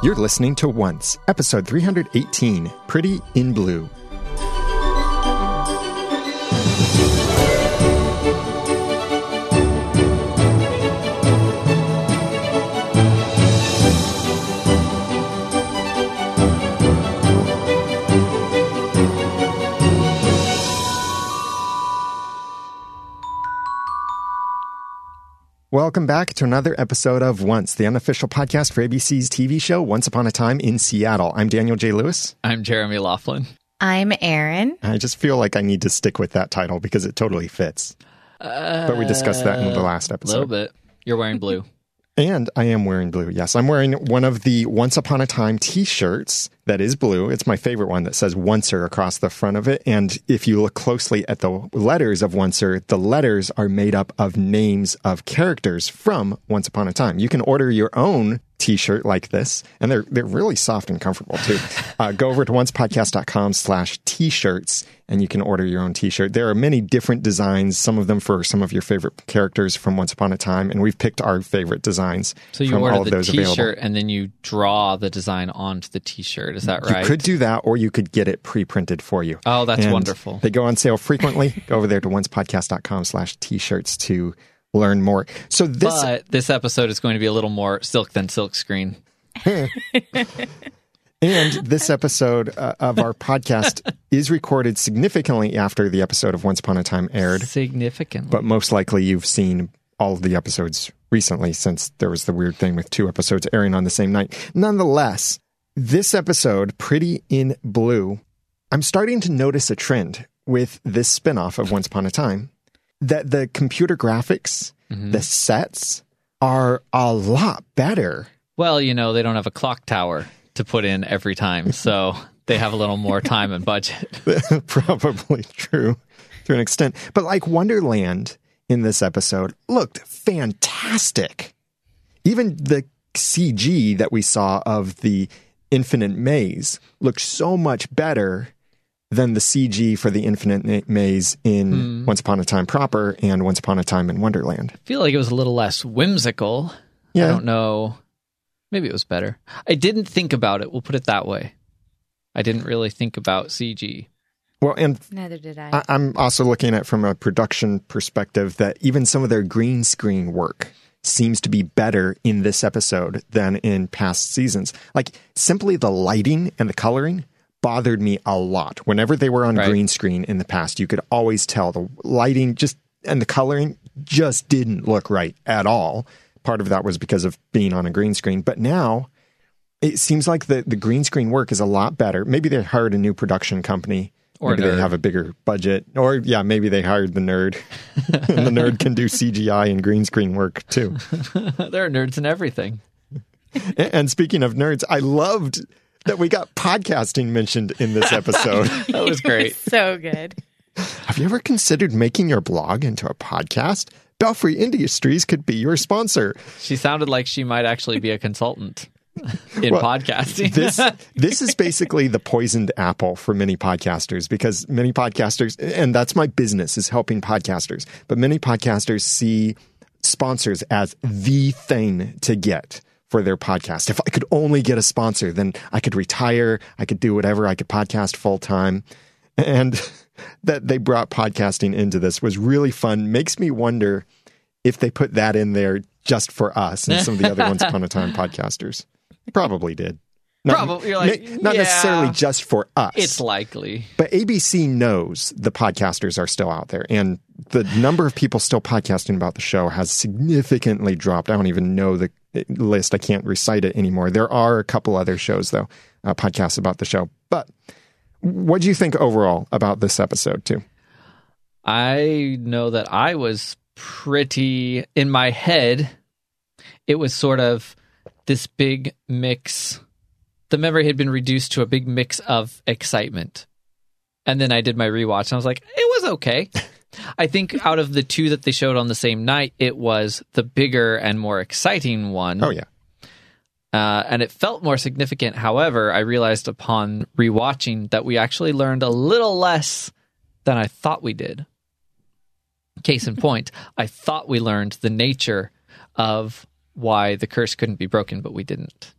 You're listening to Once, episode 318 Pretty in Blue. Welcome back to another episode of Once, the unofficial podcast for ABC's TV show Once Upon a Time in Seattle. I'm Daniel J. Lewis. I'm Jeremy Laughlin. I'm Aaron. I just feel like I need to stick with that title because it totally fits. but we discussed that in the last episode. A little bit. You're wearing blue. And I am wearing blue. Yes, I'm wearing one of the Once Upon a Time t shirts that is blue. It's my favorite one that says Oncer across the front of it. And if you look closely at the letters of Oncer, the letters are made up of names of characters from Once Upon a Time. You can order your own t-shirt like this and they're they're really soft and comfortable too uh, go over to oncepodcast.com slash t-shirts and you can order your own t-shirt there are many different designs some of them for some of your favorite characters from once upon a time and we've picked our favorite designs So you from all order of the those T-shirt available and then you draw the design onto the T-shirt. Is that right? you could do that or you could get it pre-printed for you Oh, that's And wonderful. They go on sale frequently. go over there to oncepodcast.com slash t-shirts to learn more. So this but this episode is going to be a little more silk than silk screen. and this episode uh, of our podcast is recorded significantly after the episode of Once Upon a Time aired, Significant. but most likely you've seen all of the episodes recently since there was the weird thing with two episodes airing on the same night. Nonetheless, this episode, Pretty in Blue, I'm starting to notice a trend with this spinoff of Once Upon a Time that the computer graphics, mm-hmm. the sets are a lot better. well, you know, they don't have a clock tower to put in every time, so they have a little more time and budget. Probably true to an extent. But like Wonderland in this episode looked fantastic. Even the CG that we saw of the Infinite Maze looked so much better than the CG for the Infinite Maze in hmm. Once Upon a Time proper and Once Upon a Time in Wonderland. I feel like it was a little less whimsical. Yeah. I don't know. Maybe it was better. I didn't think about it. We'll put it that way. I didn't really think about CG. Well, and Neither did I. I, I'm also looking at from a production perspective that even some of their green screen work seems to be better in this episode than in past seasons. Like simply the lighting and the coloring bothered me a lot. Whenever they were on Right. green screen in the past, you could always tell the lighting just and the coloring just didn't look right at all. Part of that was because of being on a green screen, but now it seems like the, the green screen work is a lot better. Maybe they hired a new production company. Or maybe they have a bigger budget. Or yeah, maybe they hired the nerd. and the nerd can do CGI and green screen work too. there are nerds in everything. And, and speaking of nerds, I loved that we got podcasting mentioned in this episode. That was great. so good. have you ever considered making your blog into a podcast? Belfrey Industries could be your sponsor. She sounded like she might actually be a consultant in Well, podcasting. this this is basically the poisoned apple for many podcasters because many podcasters and that's my business is helping podcasters but many podcasters see sponsors as the thing to get for their podcast. If i could only get a sponsor then i could retire i could do whatever i could podcast full time and that they brought podcasting into this was really fun. Makes me wonder if they put that in there just for us and some of the other once upon a time podcasters. Probably did. Not, Probably, you're like, not yeah. necessarily just for us. It's likely. but abc knows the podcasters are still out there and the number of people still podcasting about the show has significantly dropped. I don't even know the list i can't recite it anymore there are a couple other shows though uh, podcasts about the show but what do you think overall about this episode too I know that I was pretty in my head. It was sort of this big mix. The memory had been reduced to a big mix of excitement. And then I did my rewatch and I was like, it was okay. I think out of the two that they showed on the same night, it was the bigger and more exciting one. oh yeah Uh, and it felt more significant. However, I realized upon rewatching that we actually learned a little less than I thought we did. Case in point, I thought we learned the nature of why the curse couldn't be broken, but we didn't.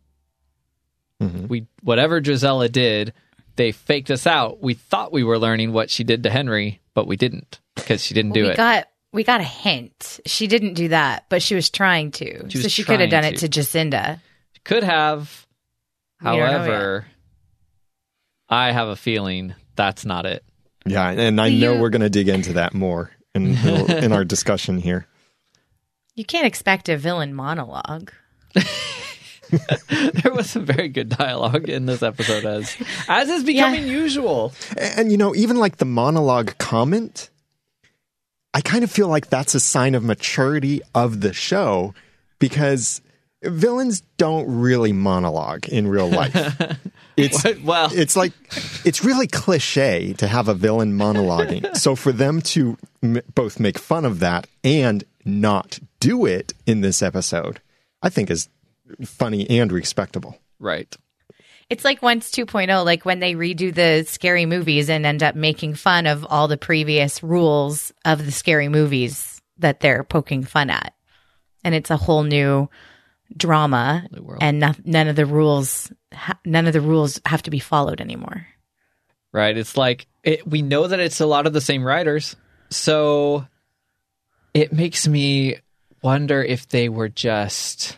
We whatever Drizella did, they faked us out. We thought we were learning what she did to Henry, but we didn't because she didn't do we it. got we got a hint. She didn't do that, but she was trying to. She was so she could have trying done it to. to Jacinda. Could have. We don't know However, I have a feeling that's not it. Yeah, and I Do know we're going to dig into that more in in our discussion here. You can't expect a villain monologue. there was some very good dialogue in this episode, as as is becoming usual. And you know, even like the monologue comment, I kind of feel like that's a sign of maturity of the show because villains don't really monologue in real life. It's What? Well, it's like it's really cliche to have a villain monologuing. so for them to m- both make fun of that and not do it in this episode, I think is funny and respectable. right. It's like once 2.0, like when they redo the scary movies and end up making fun of all the previous rules of the scary movies that they're poking fun at. And it's a whole new drama New world. and no, none of the rules ha- none of the rules have to be followed anymore. Right. It's like it, we know that it's a lot of the same writers. So it makes me wonder if they were just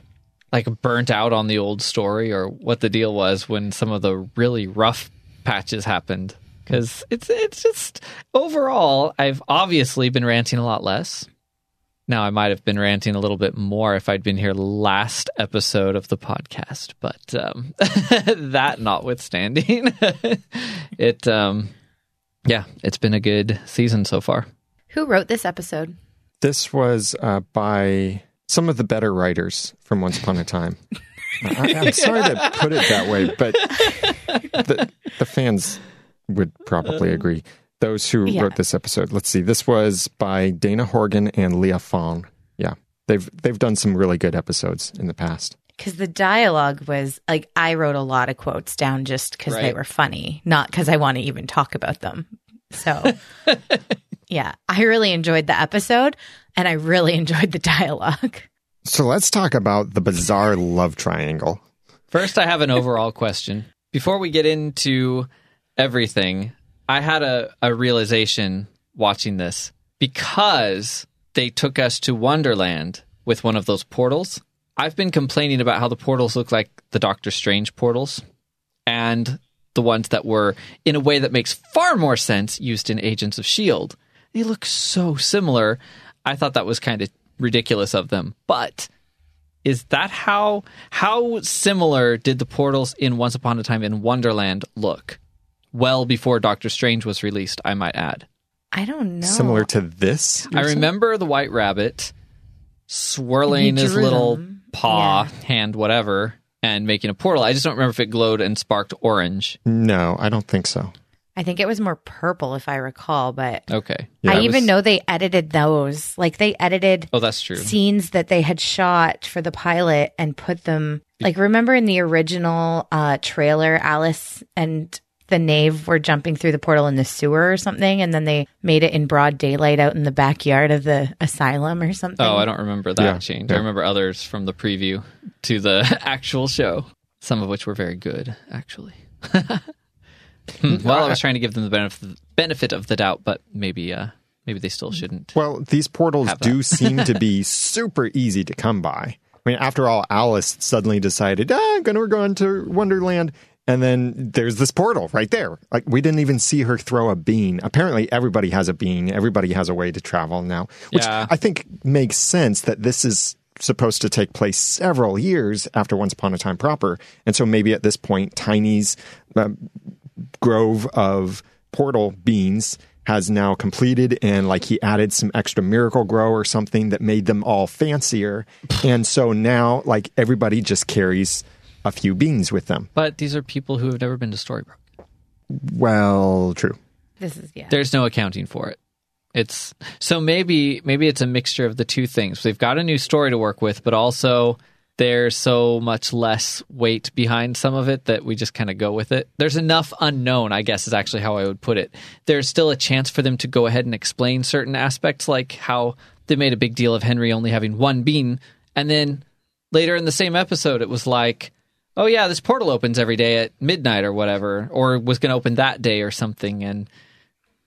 like burnt out on the old story or what the deal was when some of the really rough patches happened. Because it's it's just overall, I've obviously been ranting a lot less. Now I might have been ranting a little bit more if I'd been here last episode of the podcast, but um, that notwithstanding, it um, yeah, it's been a good season so far. Who wrote this episode? This was uh, by some of the better writers from Once Upon a Time. I, I'm sorry to put it that way, but the, the fans would probably uh, agree. Those who Yeah. wrote this episode. Let's see. This was by Dana Horgan and Leah Fong. Yeah, they've they've done some really good episodes in the past. Because the dialogue was like, I wrote a lot of quotes down just because they were funny, not because I want to even talk about them. So, yeah, I really enjoyed the episode and I really enjoyed the dialogue. So let's talk about the bizarre love triangle. First, I have an overall question. Before we get into everything, I had a, a realization watching this because they took us to Wonderland with one of those portals. I've been complaining about how the portals look like the Doctor Strange portals and the ones that were, in a way that makes far more sense, used in Agents of S.H.I.E.L.D. They look so similar. I thought that was kind of ridiculous of them. But is that how how similar did the portals in Once Upon a Time in Wonderland look? Well before Doctor Strange was released, I might add. I don't know. Similar to this. I remember the White Rabbit swirling his little them. paw, hand, whatever, and making a portal. I just don't remember if it glowed and sparked orange. No, I don't think so. I think it was more purple, if I recall, but Okay. Yeah, I even was- know they edited those. Like they edited Oh, that's true. scenes that they had shot for the pilot and put them like remember in the original uh trailer Alice and the Knave were jumping through the portal in the sewer or something and then they made it in broad daylight out in the backyard of the asylum or something. Oh, I don't remember that Yeah, change. yeah. I remember others from the preview to the actual show, some of which were very good, actually. Hmm, well, I was trying to give them the benefit benefit of the doubt, but maybe uh, maybe they still shouldn't. Well, these portals do seem to be super easy to come by. I mean, after all, Alice suddenly decided, ah, I'm going to go into Wonderland. And then there's this portal right there. Like, we didn't even see her throw a bean. Apparently, everybody has a bean. Everybody has a way to travel now, which Yeah. I think makes sense that this is supposed to take place several years after Once Upon a Time proper. And so maybe at this point, Tiny's um, grove of portal beans has now completed and like he added some extra miracle grow or something that made them all fancier and so now like everybody just carries a few beans with them But these are people who have never been to Storybrooke. well true This is yeah. There's no accounting for it. It's so maybe maybe it's a mixture of the two things. They've got a new story to work with, but also there's so much less weight behind some of it that we just kind of go with it. There's enough unknown, I guess is actually how I would put it. There's still a chance for them to go ahead and explain certain aspects like how they made a big deal of Henry only having one bean and then later in the same episode it was like oh yeah, this portal opens every day at midnight or whatever, or was going to open that day or something, and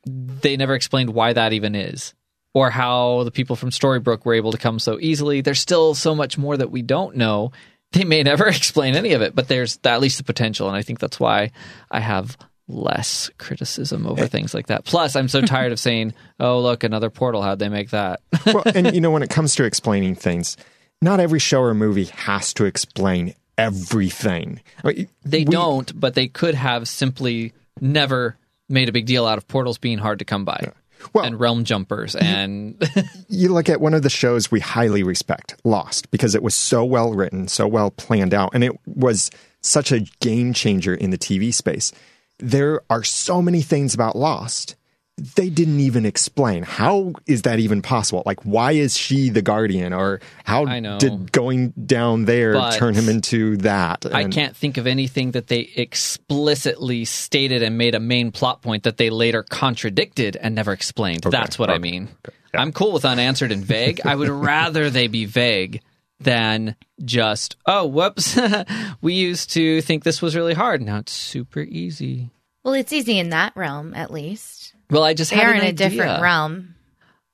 they never explained why that even is, or how the people from Storybrooke were able to come so easily. There's still so much more that we don't know. They may never explain any of it, but there's at least the potential, and I think that's why I have less criticism over eh. things like that. Plus, I'm so tired of saying, "Oh, look, another portal. How'd they make that?" well, and you know, when it comes to explaining things, not every show or movie has to explain everything. I mean, They we- don't, but they could have simply never made a big deal out of portals being hard to come by. Well- and realm jumpers and You look at one of the shows we highly respect, Lost, because it was so well written, so well planned out, and it was such a game changer in the TV space. There are so many things about Lost they didn't even explain. How is that even possible? Like, why is she the guardian, or how I know. did going down there But turn him into that? I can't think of anything that they explicitly stated and made a main plot point that they later contradicted and never explained. That's what I okay, mean. I'm cool with unanswered and vague. I would rather they be vague than just, oh, whoops, we used to think this was really hard. Now it's super easy. Well, it's easy in that realm, at least. Well, I just They had are an in a idea. different realm.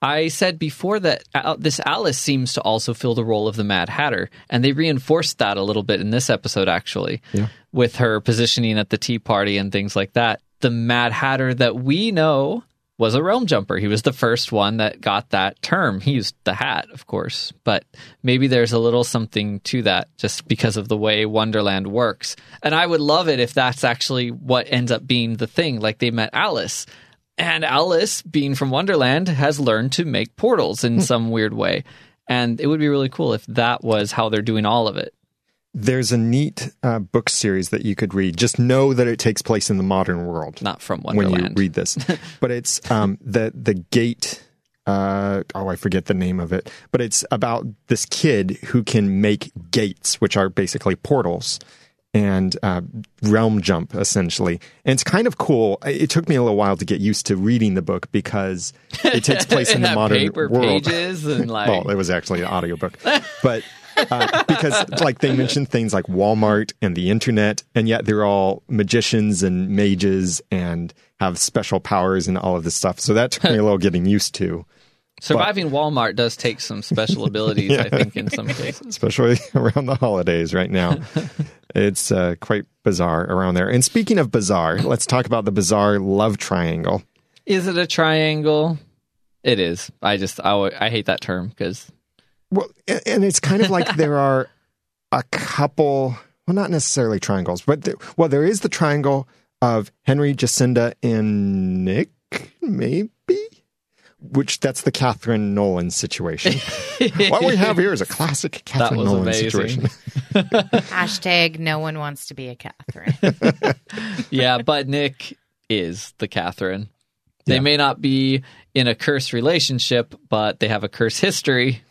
I said before that Al- this Alice seems to also fill the role of the Mad Hatter, and they reinforced that a little bit in this episode, actually, with her positioning at the tea party and things like that. The Mad Hatter that we know was a realm jumper. He was the first one that got that term. He used the hat, of course, but maybe there's a little something to that just because of the way Wonderland works. And I would love it if that's actually what ends up being the thing. Like they met Alice. And Alice, being from Wonderland, has learned to make portals in some weird way. And it would be really cool if that was how they're doing all of it. There's a neat uh, book series that you could read. Just know that it takes place in the modern world. Not from Wonderland. when you read this. but it's um, the the gate. Uh, oh, I forget the name of it. But it's about this kid who can make gates, which are basically portals, and uh, realm jump essentially. And it's kind of cool. It took me a little while to get used to reading the book because it takes place in the modern paper world. pages and like Well, it was actually an audiobook. But uh, because like they mentioned things like Walmart and the internet, and yet they're all magicians and mages and have special powers and all of this stuff. So that took me a little getting used to, surviving Walmart does take some special abilities, I think, in some cases. especially around the holidays right now. it's uh, quite bizarre around there. And speaking of bizarre, let's talk about the bizarre love triangle. Is it a triangle? It is. I just I, w- I hate that term because Well, and it's kind of like there are a couple, well, not necessarily triangles, but there, well, there is the triangle of Henry, Jacinda, and Nick, maybe, which that's the Kathryn Nolan situation. what we have here is a classic Kathryn was Nolan amazing. situation. Hashtag no one wants to be a Kathryn. yeah, but Nick is the Kathryn. They Yeah. may not be in a curse relationship, but they have a curse history,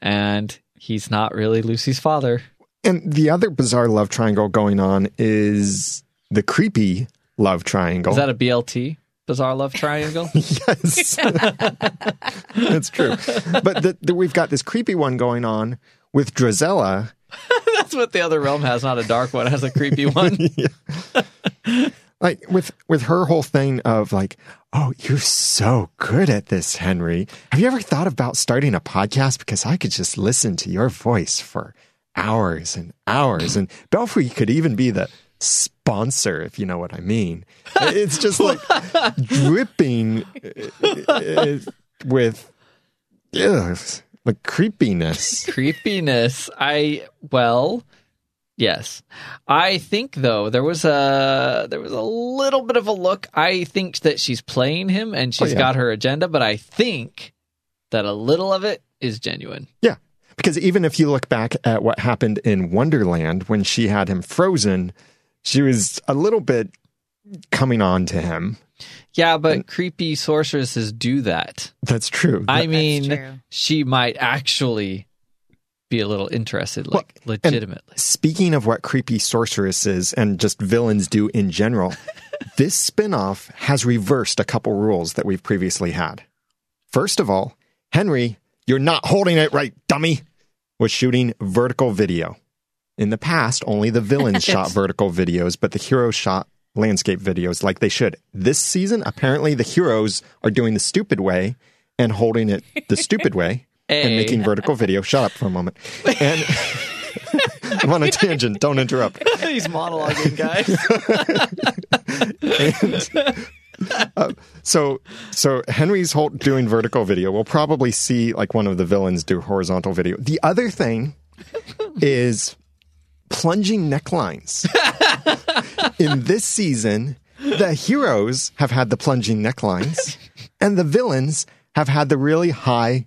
and he's not really Lucy's father. And the other bizarre love triangle going on is the creepy love triangle. Is that a BLT? Bizarre love triangle? yes, that's true. But the, the, we've got this creepy one going on with Drizella. That's what the other realm has, not a dark one. Has a creepy one. like with with her whole thing of like oh you're so good at this henry have you ever thought about starting a podcast because i could just listen to your voice for hours and hours and Belfrey could even be the sponsor if you know what i mean it's just like dripping uh, uh, with ugh, like creepiness creepiness. I well, yes. I think though there was a there was a little bit of a look. I think that she's playing him and she's yeah. got her agenda, but I think that a little of it is genuine. Yeah. Because even if you look back at what happened in Wonderland when she had him frozen, she was a little bit coming on to him. Yeah, but creepy sorceresses do that. That's true. I mean, true. she might actually be a little interested, like and- legitimately. Speaking of what creepy sorceresses and just villains do in general, this spin-off has reversed a couple rules that we've previously had. First of all, Henry, you're not holding it right, dummy, was shooting vertical video. In the past, only the villains shot vertical videos, but the heroes shot landscape videos like they should. This season, apparently, the heroes are doing the stupid way and holding it the stupid way and making vertical video. Shut up for a moment. And I'm on a tangent. Don't interrupt. He's monologuing, guys. Uh, so, so Henry's whole doing vertical video. We'll probably see like one of the villains do horizontal video. The other thing is plunging necklines. In this season, the heroes have had the plunging necklines, and the villains have had the really high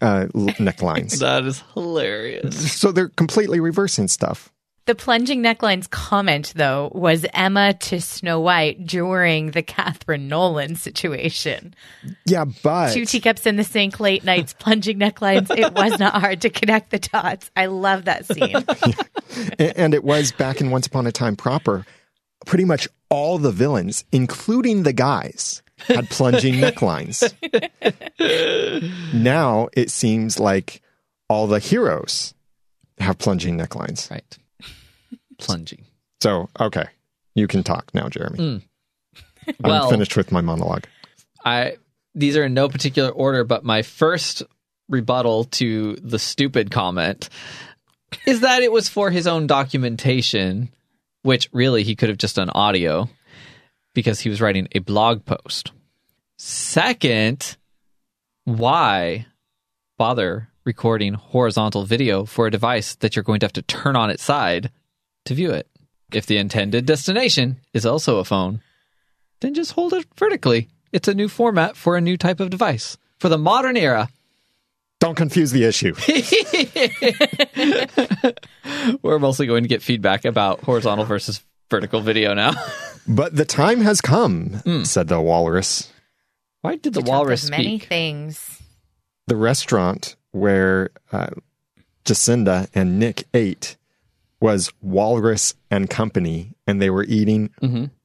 uh, necklines. that is hilarious. So they're completely reversing stuff. The plunging necklines comment, though, was Emma to Snow White during the Kathryn Nolan situation. Yeah, but Two teacups in the sink, late nights, plunging necklines. It was not hard to connect the dots. I love that scene. A- and it was back in Once Upon a Time proper. Pretty much all the villains, including the guys, had plunging necklines. now it seems like all the heroes have plunging necklines. Right. Plunging. So, okay, you can talk now, Jeremy. Hmm. Well, I'm finished with my monologue. I these are in no particular order, but my first rebuttal to the stupid comment is that it was for his own documentation, which really he could have just done audio because he was writing a blog post. Second, why bother recording horizontal video for a device that you're going to have to turn on its side to view it? If the intended destination is also a phone, then just hold it vertically. It's a new format for a new type of device for the modern era. Don't confuse the issue. We're mostly going to get feedback about horizontal versus vertical video now. but the time has come, said the walrus. Why did the Talk of walrus many things. The restaurant where uh, Jacinda and Nick ate was Walrus and Company, and they were eating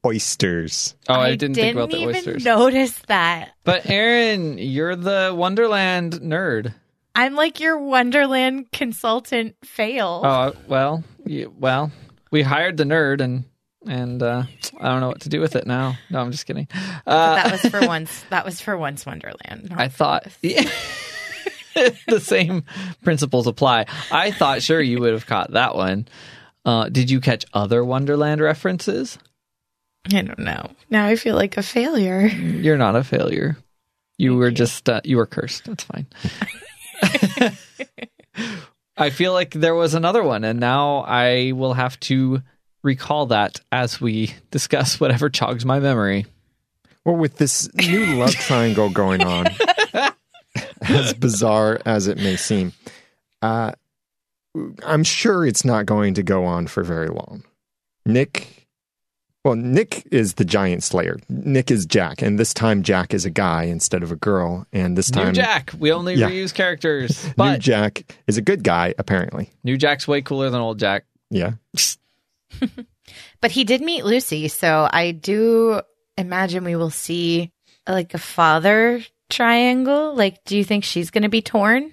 oysters. Oh, I, didn't, think about the even oysters. notice that. But Aaron, you're the Wonderland nerd. I'm like your Wonderland consultant fail. Oh well, you, well, we hired the nerd, and and uh, I don't know what to do with it now. No, I'm just kidding. Uh, that was for once. That was for once Wonderland. I thought the same principles apply. I thought sure you would have caught that one. Uh, did you catch other Wonderland references? I don't know. Now I feel like a failure. You're not a failure. You were just uh, you were cursed. That's fine. I feel like there was another one, and now I will have to recall that as we discuss whatever jogs my memory. Well, with this new love triangle going on, as bizarre as it may seem, uh, I'm sure it's not going to go on for very long. Nick, well, Nick is the giant slayer. Nick is Jack, and this time Jack is a guy instead of a girl. And this time, New time, Jack. We only Yeah. reuse characters, new Jack is a good guy, apparently. New Jack's way cooler than old Jack. Yeah. But he did meet Lucy, so I do imagine we will see like a father triangle. Like, do you think she's going to be torn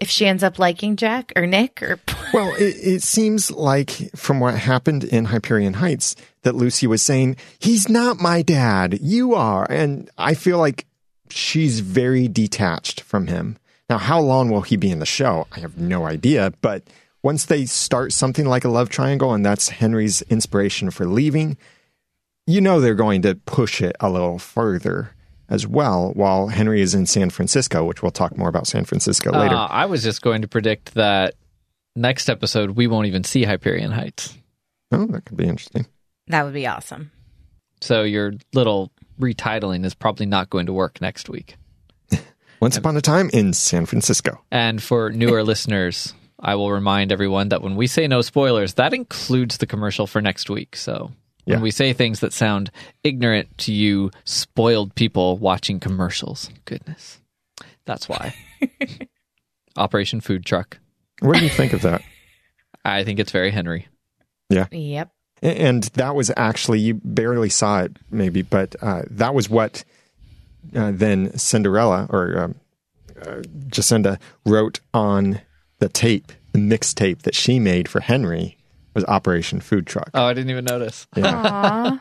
if she ends up liking Jack or Nick or? Well, it, it seems like from what happened in Hyperion Heights that Lucy was saying, he's not my dad, you are. And I feel like she's very detached from him. Now, how long will he be in the show? I have no idea. But once they start something like a love triangle, and that's Henry's inspiration for leaving, you know they're going to push it a little further as well while Henry is in San Francisco, which we'll talk more about San Francisco later. Uh, I was just going to predict that next episode we won't even see Hyperion Heights. oh, that could be interesting. that would be awesome. So your little retitling is probably not going to work next week. Once upon a time in San Francisco. And for newer listeners, I will remind everyone that when we say no spoilers, that includes the commercial for next week. So when Yeah. we say things that sound ignorant to you, spoiled people watching commercials, goodness, that's why. Operation Food Truck. What do you think of that? I think it's very Henry. Yeah. Yep. And that was actually, you barely saw it maybe, but uh, that was what uh, then Cinderella or um, uh, Jacinda wrote on the tape, the mixtape that she made for Henry was Operation Food Truck. Oh, I didn't even notice. Aw.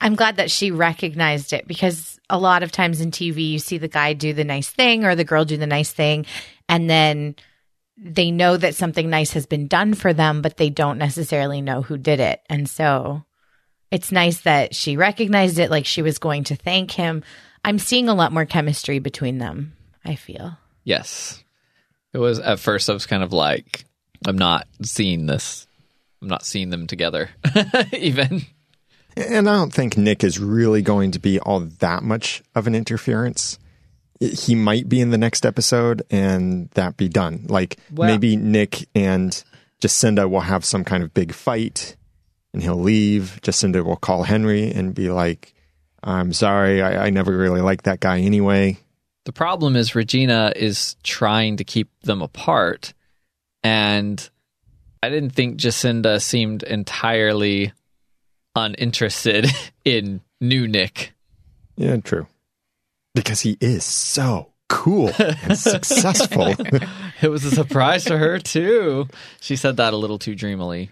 I'm glad that she recognized it because a lot of times in TV, you see the guy do the nice thing or the girl do the nice thing, and then they know that something nice has been done for them, but they don't necessarily know who did it. And so it's nice that she recognized it like she was going to thank him. I'm seeing a lot more chemistry between them, I feel. Yes. It was at first I was kind of like, I'm not seeing this. I'm not seeing them together. Even. And I don't think Nick is really going to be all that much of an interference. He might be in the next episode and that be done. Like Well- maybe Nick and Jacinda will have some kind of big fight and he'll leave. Jacinda will call Henry and be like, I'm sorry, I, I never really liked that guy anyway. The problem is Regina is trying to keep them apart. And I didn't think Jacinda seemed entirely uninterested in new Nick. Yeah, true. Because he is so cool and successful. It was a surprise to her, too. She said that a little too dreamily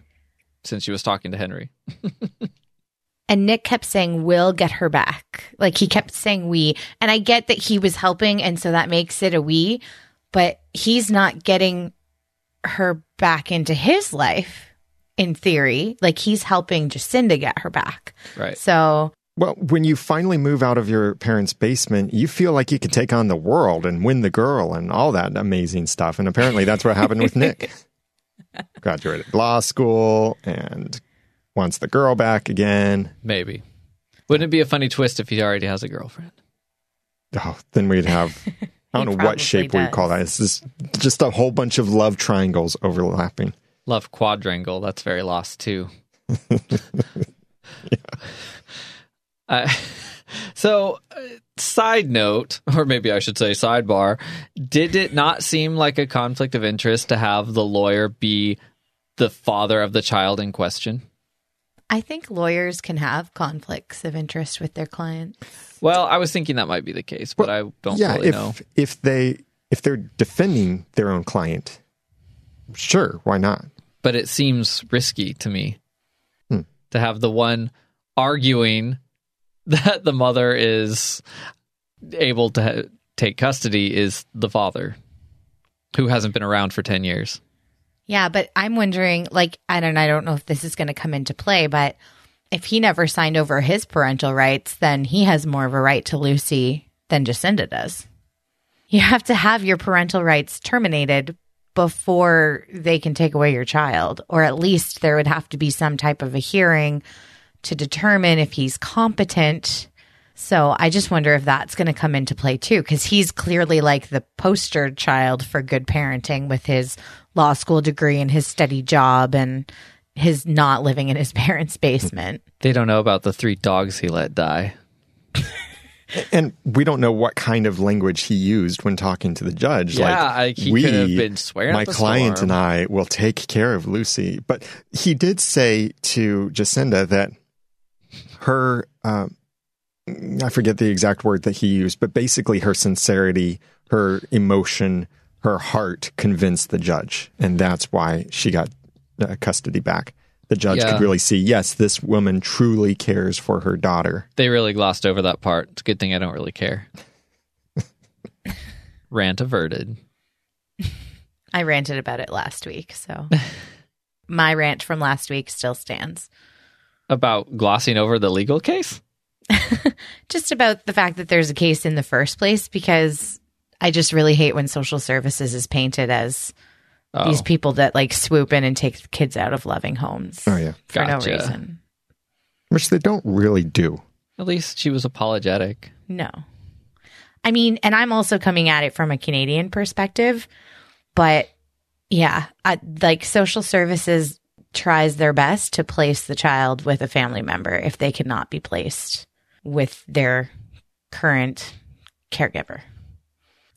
since she was talking to Henry. And Nick kept saying, We'll get her back. Like he kept saying we. And I get that he was helping, and so that makes it a we, but he's not getting her back into his life in theory. Like he's helping Jacinda get her back. Right. So Well, when you finally move out of your parents' basement, you feel like you can take on the world and win the girl and all that amazing stuff. And apparently that's what happened with Nick. Graduated law school and wants the girl back again. Maybe. Wouldn't it be a funny twist if he already has a girlfriend? Oh, then we'd have, I don't He know what probably shape we'd call does. that. It's just, just a whole bunch of love triangles overlapping. Love quadrangle. That's very lost too. Uh, so, uh, side note, or maybe I should say sidebar, did it not seem like a conflict of interest to have the lawyer be the father of the child in question? I think lawyers can have conflicts of interest with their clients. Well, I was thinking that might be the case, but I don't yeah, really if know. if they if they're defending their own client, sure, why not? But it seems risky to me Hmm. to have the one arguing that the mother is able to ha- take custody is the father who hasn't been around for 10 years. Yeah, but I'm wondering, like, I don't, I don't know if this is going to come into play, but if he never signed over his parental rights, then he has more of a right to Lucy than Jacinda does. You have to have your parental rights terminated before they can take away your child, or at least there would have to be some type of a hearing to determine if he's competent. So I just wonder if that's going to come into play too, because he's clearly like the poster child for good parenting with his law school degree and his steady job and his not living in his parents' basement. They don't know about the three dogs he let die. And we don't know what kind of language he used when talking to the judge. Yeah, like, like, he we, could have been swearing my up a client storm. and I will take care of Lucy. But he did say to Jacinda that her, um, I forget the exact word that he used, but basically her sincerity, her emotion, her heart convinced the judge. And that's why she got uh, custody back. The judge Yeah. could really see, yes, this woman truly cares for her daughter. They really glossed over that part. It's a good thing I don't really care. Rant averted. I ranted about it last week, so my rant from last week still stands. About glossing over the legal case? Just about the fact that there's a case in the first place, because I just really hate when social services is painted as Oh, these people that like swoop in and take kids out of loving homes Oh, yeah. for Gotcha. no reason. Which they don't really do. at least she was apologetic. No. I mean, and I'm also coming at it from a Canadian perspective, but yeah, I, like social services tries their best to place the child with a family member if they cannot be placed with their current caregiver.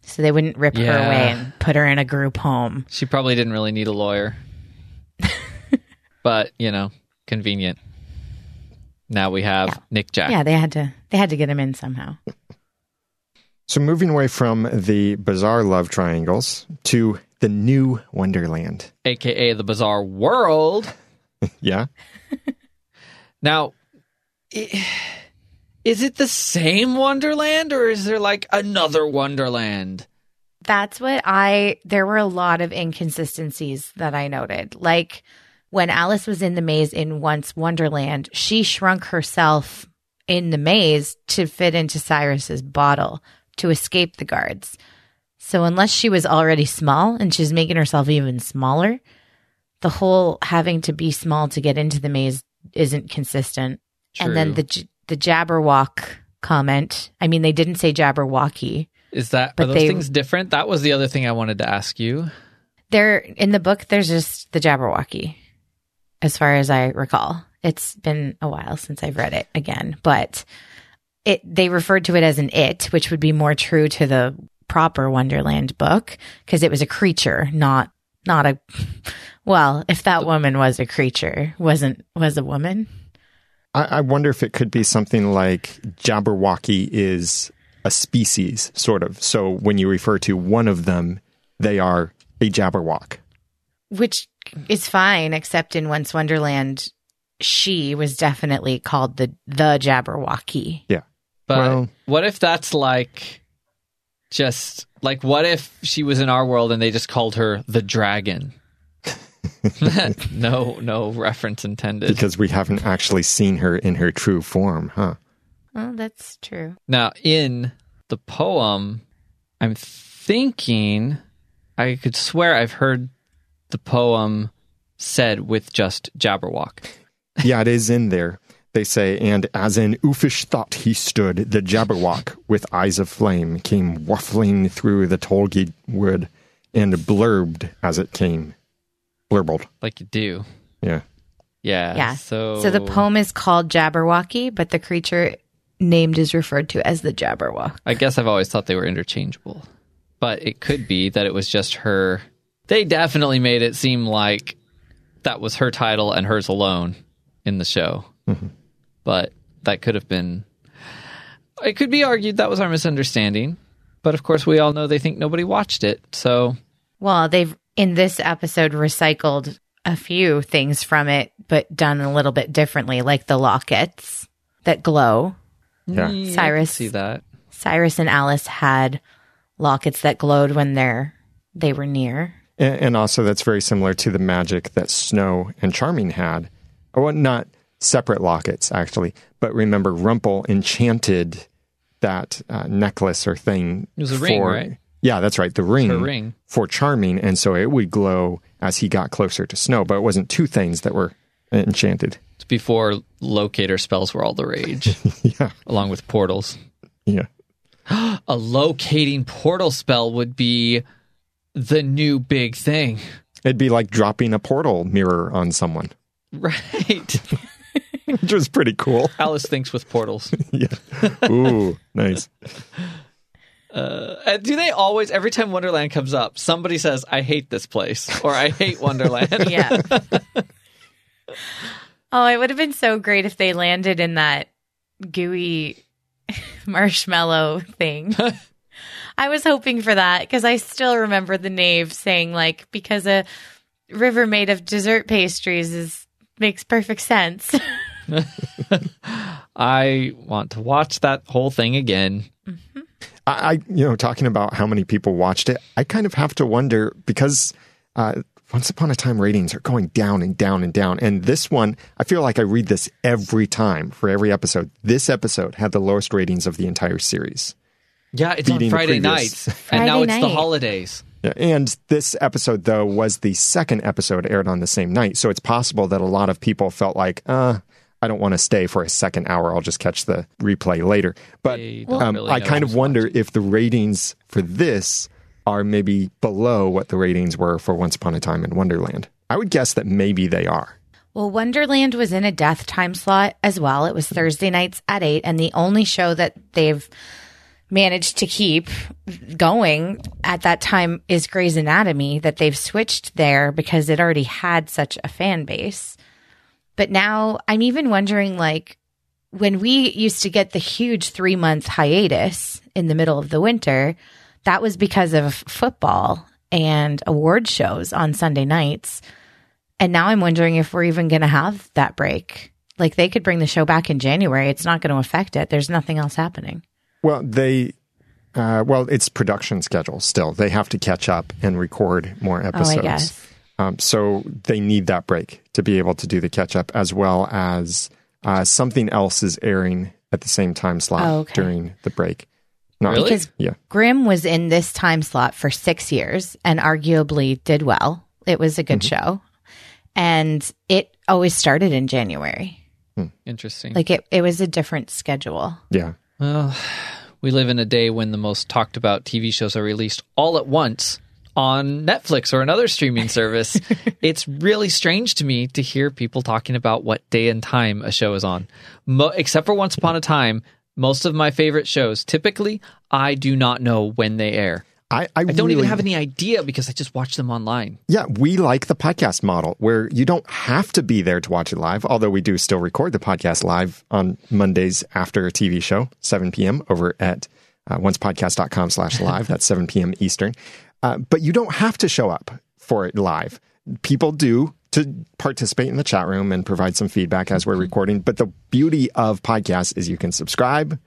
So they wouldn't rip her away and put her in a group home. She probably didn't really need a lawyer. but, you know, convenient. Now we have Nick Jack. Yeah, they had to they had to get him in somehow. So moving away from the bizarre love triangles to the new Wonderland. aka the Bizarre World. Yeah. Now, i- is it the same Wonderland or is there like another Wonderland? That's what I, there were a lot of inconsistencies that I noted. Like when Alice was in the maze in Once Wonderland, she shrunk herself in the maze to fit into Cyrus's bottle to escape the guards. So unless she was already small and she's making herself even smaller, the whole having to be small to get into the maze isn't consistent. And then the the Jabberwock comment. I mean, they didn't say Jabberwocky. Is that are But those they- things different? That was the other thing I wanted to ask you. There in the book, there's just the Jabberwocky, as far as I recall. It's been a while since I've read it again, but it they referred to it as an it, which would be more true to the proper Wonderland book because it was a creature, not not a. Well, if that woman was a creature, wasn't was a woman. I, I wonder if it could be something like Jabberwocky is a species, sort of. So when you refer to one of them, they are a Jabberwock. which is fine except in once wonderland she was definitely called the the jabberwocky Yeah. But Well- what if that's like just like what if she was in our world and they just called her the dragon? no, no reference intended. Because we haven't actually seen her in her true form, huh? well that's true Now, in the poem, I'm thinking I could swear I've heard the poem said with just Jabberwock. Yeah, it is in there. They say, and as in uffish thought he stood, the Jabberwock with eyes of flame came waffling through the tulgey wood and blurbed as it came. Blurbled. Like you do. Yeah. Yeah. yeah So, so the poem is called jabberwocky but the creature named is referred to as the jabberwock I guess I've always thought they were interchangeable. But it could be that it was just her. They definitely made it seem like that was her title and hers alone in the show. Mm-hmm. But that could have been. It could be argued that was our misunderstanding. But of course, we all know they think nobody watched it. So well they've in this episode recycled a few things from it but done a little bit differently like the lockets that glow Yeah. I can Cyrus. see that. cyrus and alice had lockets that glowed when they're they were near And, and also, that's very similar to the magic that Snow and Charming had. Or well, not separate lockets, actually. But remember, Rumple enchanted that uh, necklace or thing. It was a ring, right? Yeah, that's right. The ring, ring. for Charming. And so it would glow as he got closer to Snow. But it wasn't two things that were enchanted. It's before locator spells were all the rage, Yeah. along with portals. Yeah. a locating portal spell would be the new big thing. It'd be like dropping a portal mirror on someone, Right. which was pretty cool. Alice thinks with portals. yeah. Ooh, nice. Uh, do they always, every time Wonderland comes up, somebody says, I hate this place or I hate Wonderland? Yeah. oh, it would have been so great if they landed in that gooey marshmallow thing. I was hoping for that because I still remember the knave saying like because a river made of dessert pastries is makes perfect sense. I want to watch that whole thing again. I, I, you know, talking about how many people watched it, I kind of have to wonder because uh, Once Upon a Time ratings are going down and down and down. And this one, I feel like I read this every time for every episode. This episode had the lowest ratings of the entire series. Yeah, it's Beating on Friday previous. nights. and now Friday it's the holidays. Yeah, and this episode, though, was the second episode aired on the same night. So it's possible that a lot of people felt like, uh, I don't want to stay for a second hour. I'll just catch the replay later. But um, really I kind of wonder if the ratings for this are maybe below what the ratings were for Once Upon a Time in Wonderland. I would guess that maybe they are. Well, Wonderland was in a death time slot as well. It was Thursday nights at 8 and the only show that they've managed to keep going at that time is Grey's Anatomy that they've switched there because it already had such a fan base. But now I'm even wondering like when we used to get the huge 3 month hiatus in the middle of the winter, that was because of football and award shows on Sunday nights And now I'm wondering if we're even going to have that break. Like they could bring the show back in January. It's not going to affect it. There's nothing else happening. Well, they, uh, well, it's production schedule still. They have to catch up and record more episodes. Oh, I guess. Um, so they need that break to be able to do the catch up, as well as uh, something else is airing at the same time slot Oh, okay. during the break. Not Really? Because yeah, Grimm was in this time slot for six years and arguably did well. It was a good show. And it always started in January. Interesting. Like it, it was a different schedule. yeah. Well, we live in a day when the most talked about TV shows are released all at once on Netflix or another streaming service. it's really strange to me to hear people talking about what day and time a show is on. Mo- except for Once Upon a Time, most of my favorite shows, typically, I do not know when they air. I, I, I don't really, even have any idea because I just watch them online. Yeah, we like the podcast model where you don't have to be there to watch it live, although we do still record the podcast live on Mondays after a TV show, 7 p.m. over at uh, oncepodcast.com slash live. That's 7 p.m. Eastern. Uh, but you don't have to show up for it live. People do to participate in the chat room and provide some feedback as we're recording. But the beauty of podcasts is you can subscribe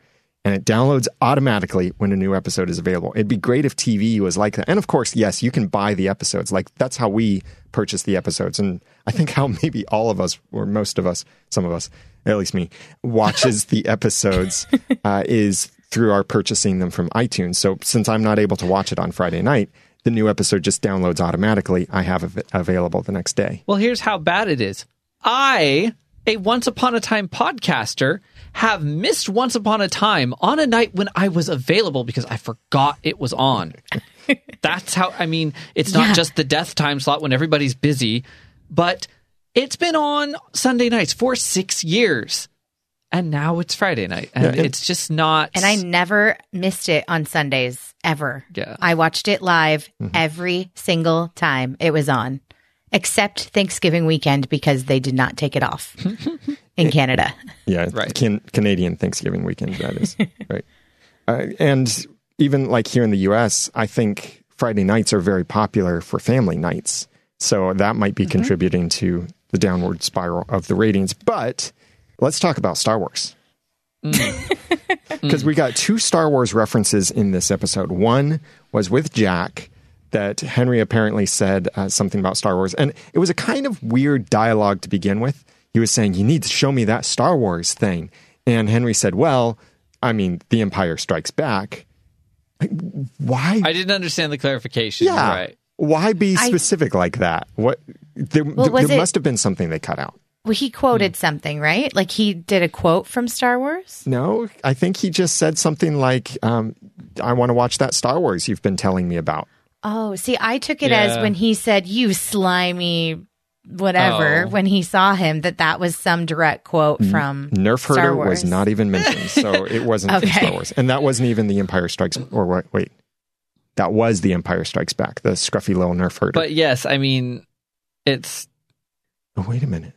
and it downloads automatically when a new episode is available. It'd be great if TV was like that. And of course, yes, you can buy the episodes. Like that's how we purchase the episodes. And I think how maybe all of us, or most of us, some of us, at least me, watches the episodes uh, is through our purchasing them from iTunes. So since I'm not able to watch it on Friday night, the new episode just downloads automatically. I have it available the next day. Well, here's how bad it is. I, a once upon a time podcaster, have missed once upon a time on a night when I was available because I forgot it was on. That's how, I mean, it's not Yeah. just the death time slot when everybody's busy, but it's been on Sunday nights for six years. And now it's Friday night. And Yeah, it's just not. And I never missed it on Sundays ever. Yeah. I watched it live every single time it was on, except Thanksgiving weekend because they did not take it off in Canada. Yeah, Right. Can, Canadian Thanksgiving weekend, that is. right. Uh, and even like here in the US, I think Friday nights are very popular for family nights. So that might be contributing to the downward spiral of the ratings. But let's talk about Star Wars. Because we got two Star Wars references in this episode. One was with Jack that Henry apparently said uh, something about Star Wars. And it was a kind of weird dialogue to begin with. He was saying, You need to show me that Star Wars thing. And Henry said, Well, I mean, The Empire Strikes Back. Why? I didn't understand the clarification. yeah. Right. Why be I- specific like that? What? There, Well, was there it- must have been something they cut out. Well, he quoted something, right? Like he did a quote from Star Wars. No, I think he just said something like, um, I want to watch that Star Wars you've been telling me about. Oh, see, I took it as when he said, "You slimy." Whatever, Oh. when he saw him, that that was some direct quote from Nerf Star herder Wars. was not even mentioned, so it wasn't from Okay. Star Wars, and that wasn't even the Empire Strikes. Or what? Wait, that was the Empire Strikes Back, the scruffy little Nerf herder. But yes, I mean, it's oh, wait a minute,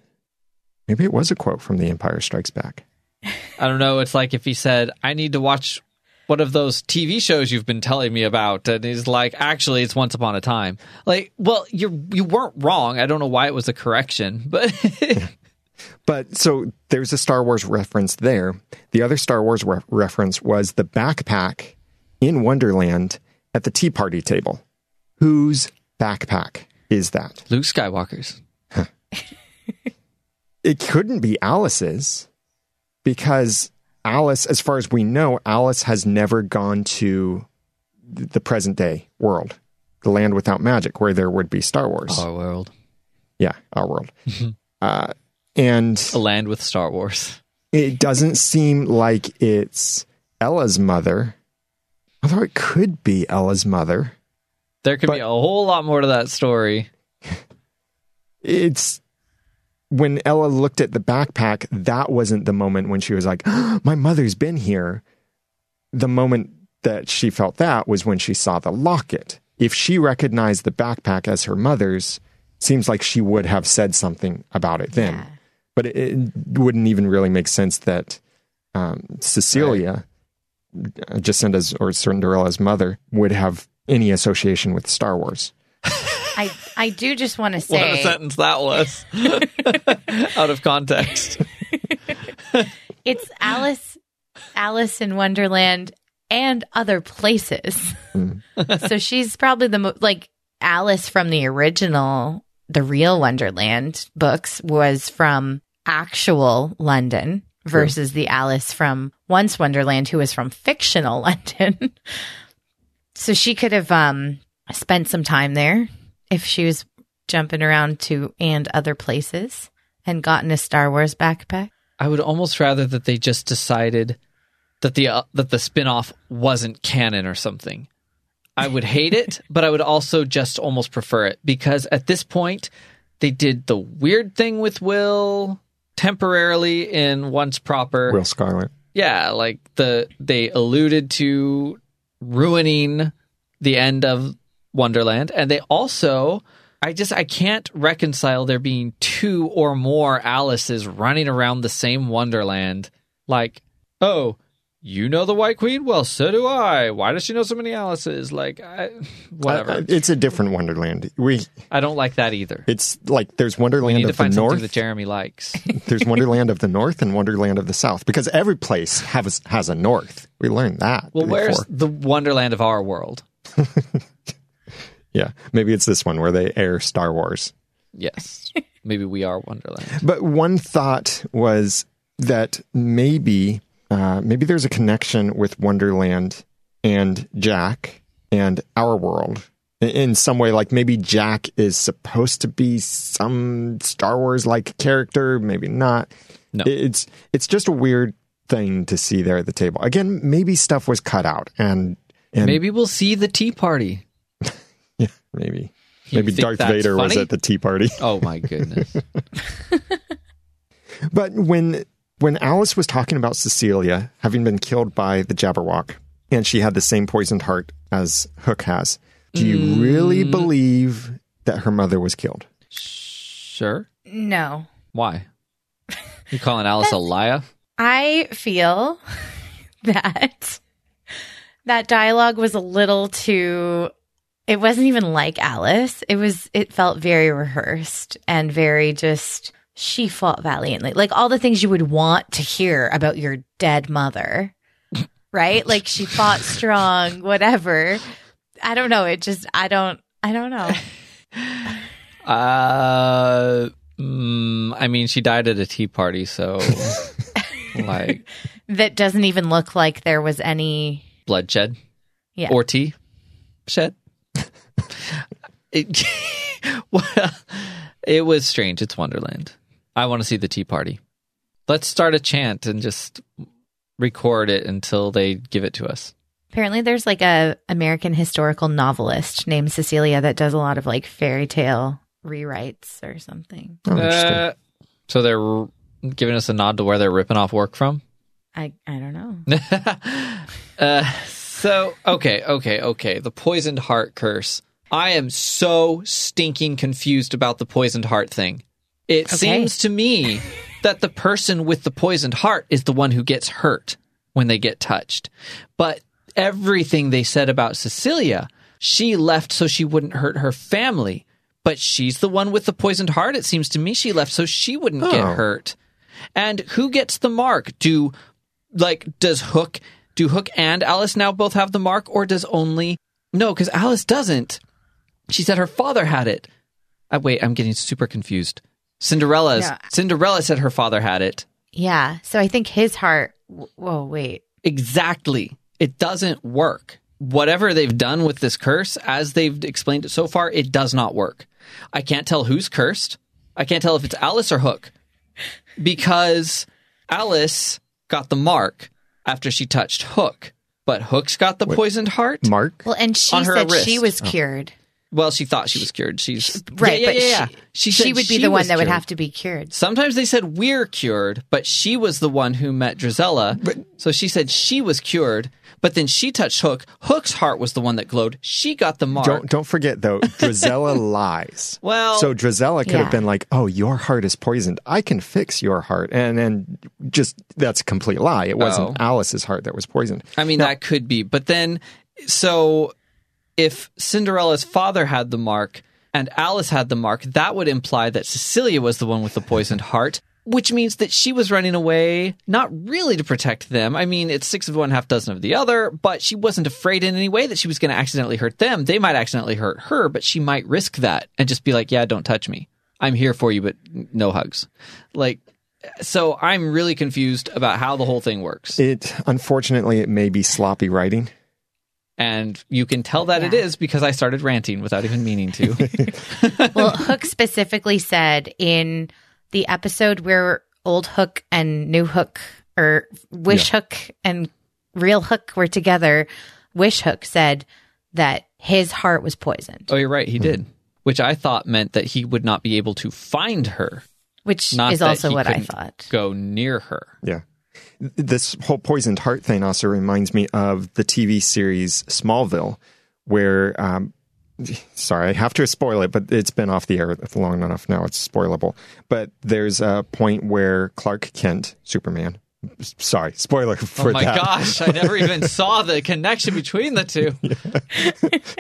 maybe it was a quote from the Empire Strikes Back. I don't know. It's like if he said, I need to watch one of those TV shows you've been telling me about. And he's like, actually, it's Once Upon a Time. Like, well, you you weren't wrong. I don't know why it was a correction, but But so there's a Star Wars reference there. The other Star Wars re- reference was the backpack in Wonderland at the tea party table. Whose backpack is that? Luke Skywalker's. It couldn't be Alice's because Alice, as far as we know, Alice has never gone to the present day world, the land without magic, where there would be Star Wars. Our world. Yeah, our world. uh, and A land with Star Wars. it doesn't seem like it's Ella's mother, although it could be Ella's mother. There could be a whole lot more to that story. It's when Ella looked at the backpack, that wasn't the moment when she was like, My mother's been here. The moment that she felt that was when she saw the locket. If she recognized the backpack as her mother's, seems like she would have said something about it then. Yeah. But it, it wouldn't even really make sense that um, Cecilia, uh, Jacinda's or Cinderella's mother, would have any association with Star Wars. I do just want to say What a sentence that was. Out of context. it's Alice, Alice in Wonderland and other places. so she's probably the mo- like Alice from the original, the real Wonderland books was from actual London versus the Alice from Once Wonderland who was from fictional London. so she could have um spent some time there if she was jumping around to and other places and gotten a Star Wars backpack. I would almost rather that they just decided that the uh, that the spin-off wasn't canon or something. I would hate it, but I would also just almost prefer it because at this point they did the weird thing with Will temporarily in Once Proper. Will Scarlet. Yeah, like the they alluded to ruining the end of Wonderland and they also I just I can't reconcile there being two or more Alices running around the same Wonderland. Like, oh, you know the White Queen? Well, so do I. Why does she know so many Alices? Like, I, whatever. It's a different Wonderland. We I don't like that either. it's like there's We Wonderland need to of the find something North. that Jeremy likes. there's Wonderland of the North and Wonderland of the South because every place has has a North. We learned that. Well, where's the Wonderland of our world? Yeah, maybe it's this one where they air Star Wars. Yes, maybe we are Wonderland. But one thought was that maybe uh, maybe there's a connection with Wonderland and Jack and our world in- some way. Like maybe Jack is supposed to be some Star Wars like character, maybe not. No. it's it's just a weird thing to see there at the table. Again, maybe stuff was cut out and and Maybe we'll see the Tea Party. Yeah, maybe You maybe Darth that's Vader was at the tea party. Oh my goodness. But when when Alice was talking about Cecilia having been killed by the Jabberwock, and she had the same poisoned heart as Hook has, do you really Mm. believe that her mother was killed? sure. No. Why? You calling Alice a liar? I feel that that dialogue was a little too it wasn't even like Alice. It was it felt very rehearsed and very just she fought valiantly. Like all the things you would want to hear about your dead mother. Right? Like she fought strong, whatever. I don't know. It just I don't I don't know. Uh, mm, I mean, she died at a tea party, so like That doesn't even look like there was any bloodshed Yeah. or tea shed. It, well, it was strange. It's Wonderland. I want to see the tea party. Let's start a chant and just record it until they give it to us. Apparently, there's like a American historical novelist named Cecilia that does a lot of like fairy tale rewrites or something. Oh. Uh, so they're r- giving us a nod to where they're ripping off work from. I I don't know. uh, so okay, okay, okay. The poisoned heart curse. I am so stinking confused about the poisoned heart thing. It Okay. seems to me that the person with the poisoned heart is the one who gets hurt when they get touched. But everything they said about Cecilia, she left so she wouldn't hurt her family. But she's the one with the poisoned heart. It seems to me she left so she wouldn't get Oh. hurt. And who gets the mark? Do like does Hook do Hook and Alice now both have the mark or does only No, cuz Alice doesn't. She said her father had it. I wait, I'm getting super confused. Cinderella's Yeah. Cinderella said her father had it. Yeah. So I think his heart. Whoa, wait. Exactly. It doesn't work. Whatever they've done with this curse, as they've explained it so far, it does not work. I can't tell who's cursed. I can't tell if it's Alice or Hook. Because Alice got the mark after she touched Hook, but Hook's got the poisoned heart. Mark? Well, and she On her said she was oh. cured. Well, she thought she was cured. She's Right. Yeah, yeah, but yeah, yeah. she, said she would be she the one was that would have to be cured. Sometimes they said we're cured, but she was the one who met Drizella. But, so she said she was cured, but then she touched Hook. Hook's heart was the one that glowed. She got the mark. Don't don't forget though, Drizella lies. Well- so Drizella could Yeah. have been like, "Oh, your heart is poisoned. I can fix your heart," and then just that's a complete lie. It wasn't Oh. Alice's heart that was poisoned. I mean, that could be. But then, so if Cinderella's father had the mark, and Alice had the mark, that would imply that Cecilia was the one with the poisoned heart, which means that she was running away, not really to protect them. I mean, it's six of one, half dozen of the other, but she wasn't afraid in any way that she was going to accidentally hurt them. They might accidentally hurt her, but she might risk that and just be like, yeah, don't touch me. I'm here for you, but no hugs. Like, so I'm really confused about how the whole thing works. It unfortunately it may be sloppy writing. And you can tell that it Yeah. is because I started ranting without even meaning to. well, Hook specifically said in the episode where old Hook and new Hook or Wish Hook and real Hook were together, Wish Hook said that his heart was poisoned, oh, you're right. He did. Which I thought meant that he would not be able to find her, which not is also what I thought. go near her. Yeah. This whole poisoned heart thing also reminds me of the TV series Smallville, where, um, sorry, I have to spoil it, but it's been off the air long enough now. It's spoilable. But there's a point where Clark Kent, Superman, sorry, spoiler for that. oh my that. gosh, I never even saw the connection between the two.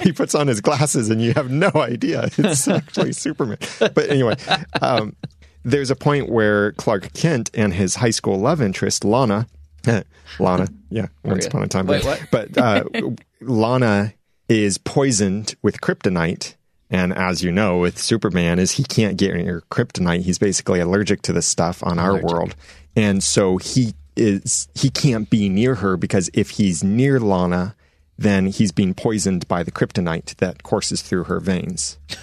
he puts on his glasses and you have no idea it's actually Superman. But anyway, um, there's a point where Clark Kent and his high school love interest, Lana, Lana, yeah, once upon a time, Wait, but, uh, Lana is poisoned with kryptonite. And as you know, with Superman, is he can't get near kryptonite. He's basically allergic to the stuff on our world, and so he is he can't be near her because if he's near Lana, then he's being poisoned by the kryptonite that courses through her veins.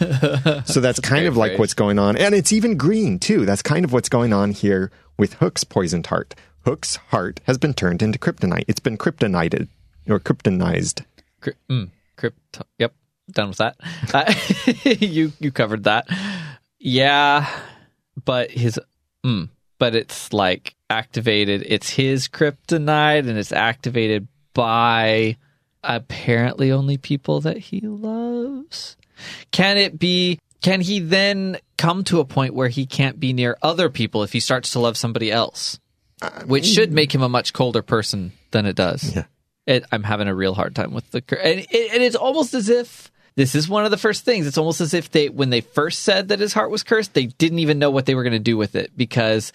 so that's kind great of like phrase. what's going on, and it's even green too. That's kind of what's going on here with Hook's poisoned heart. Hook's heart has been turned into kryptonite. It's been kryptonited or kryptonized. Cryp- mm, crypto. Yep, done with that. Uh, you you covered that. Yeah, but his. Mm, but it's like activated. It's his kryptonite, and it's activated by apparently only people that he loves. Can it be? Can he then come to a point where he can't be near other people if he starts to love somebody else? Which should make him a much colder person than it does. Yeah. It, I'm having a real hard time with the and, it, and it's almost as if this is one of the first things. It's almost as if they, when they first said that his heart was cursed, they didn't even know what they were going to do with it because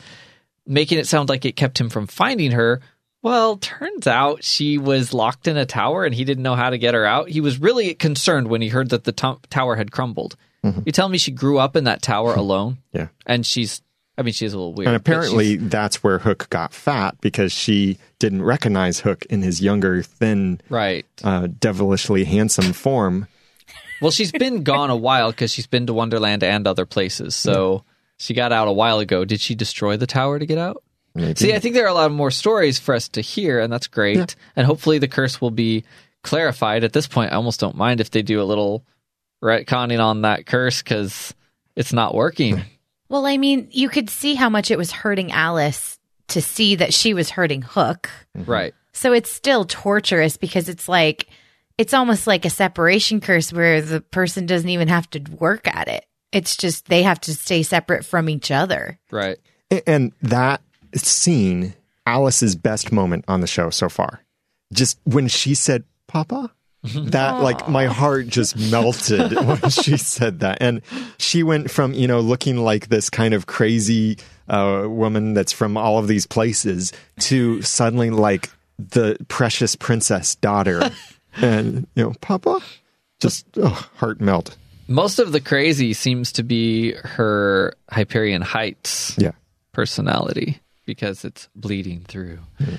making it sound like it kept him from finding her. Well, turns out she was locked in a tower and he didn't know how to get her out. He was really concerned when he heard that the to- tower had crumbled. You tell me she grew up in that tower alone? Yeah. And she's, I mean, she's a little weird. And apparently that's where Hook got fat because she didn't recognize Hook in his younger, thin, right. uh, devilishly handsome form. Well, she's been gone a while because she's been to Wonderland and other places. So she got out a while ago. Did she destroy the tower to get out? Maybe. See, I think there are a lot more stories for us to hear, and that's great. And hopefully the curse will be clarified. At this point, I almost don't mind if they do a little retconning on that curse because it's not working. Well, I mean, you could see how much it was hurting Alice to see that she was hurting Hook. Mm-hmm. right. So it's still torturous because it's like it's almost like a separation curse where the person doesn't even have to work at it. It's just they have to stay separate from each other. Right. And that scene, Alice's best moment on the show so far. Just when she said, Papa, that like my heart just melted when she said that. And she went from, you know, looking like this kind of crazy uh, woman that's from all of these places to suddenly like the precious princess daughter. and, you know, Papa, just oh, heart melt. Most of the crazy seems to be her Hyperion Heights Yeah. personality because it's bleeding through. Hmm.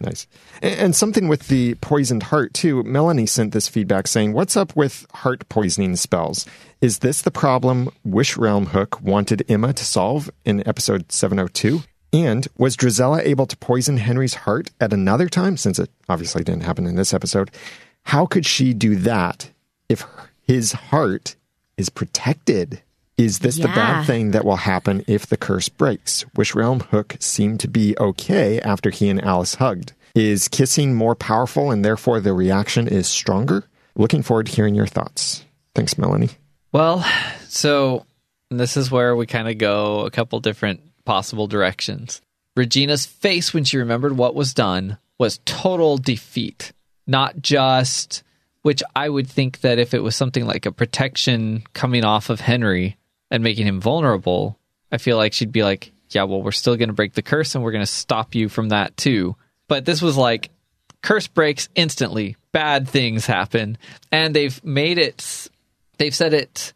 Nice. And, and something with the poisoned heart, too. Melanie sent this feedback saying, What's up with heart poisoning spells? Is this the problem Wish Realm Hook wanted Emma to solve in episode 702? And was Drizella able to poison Henry's heart at another time, since it obviously didn't happen in this episode? How could she do that if his heart is protected? Is this the bad thing that will happen if the curse breaks? Wish Realm Hook seemed to be okay after he and Alice hugged. Is kissing more powerful and therefore the reaction is stronger? Looking forward to hearing your thoughts. Thanks, Melanie. Well, so this is where we kind of go a couple different possible directions. Regina's face when she remembered what was done was total defeat, not just which I would think that if it was something like a protection coming off of Henry and making him vulnerable, I feel like she'd be like, yeah, well, we're still going to break the curse and we're going to stop you from that too. But this was like, curse breaks instantly, bad things happen. And they've made it, they've said it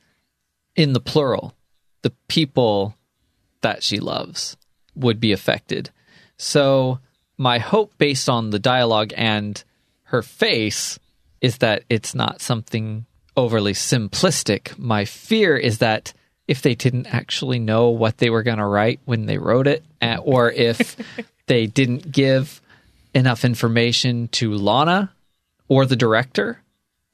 in the plural. The people that she loves would be affected. So, my hope based on the dialogue and her face is that it's not something overly simplistic. My fear is that if they didn't actually know what they were going to write when they wrote it, or if they didn't give enough information to Lana or the director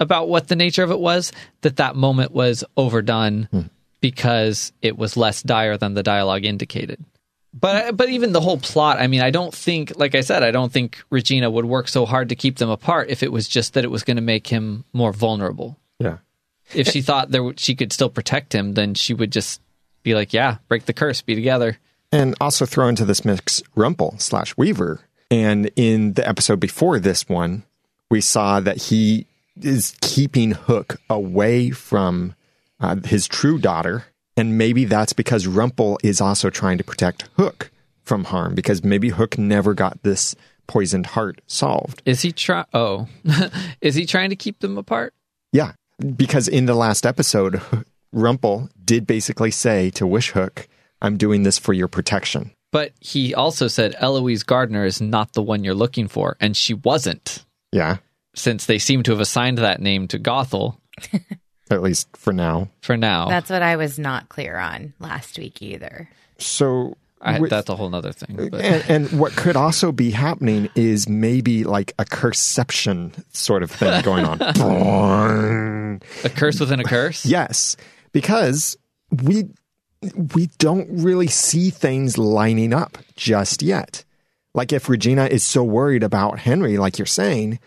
about what the nature of it was, that that moment was overdone Hmm. because it was less dire than the dialogue indicated. But but even the whole plot, I mean, I don't think, like I said, I don't think Regina would work so hard to keep them apart if it was just that it was going to make him more vulnerable. If she thought there she could still protect him, then she would just be like, "Yeah, break the curse, be together." And also throw into this mix Rumple slash Weaver. And in the episode before this one, we saw that he is keeping Hook away from uh, his true daughter. And maybe that's because Rumple is also trying to protect Hook from harm because maybe Hook never got this poisoned heart solved. Is he try? Oh, is he trying to keep them apart? Yeah, because in the last episode, Rumple did basically say to Wish Hook, I'm doing this for your protection. But he also said Eloise Gardner is not the one you're looking for, and she wasn't, Yeah, since they seem to have assigned that name to Gothel at least for now. for now. That's what I was not clear on last week either. So I, with- that's a whole other thing. But and, and what could also be happening is maybe like a curseception sort of thing going on. a curse within a curse. yes, because we we don't really see things lining up just yet. Like if Regina is so worried about Henry, like you're saying,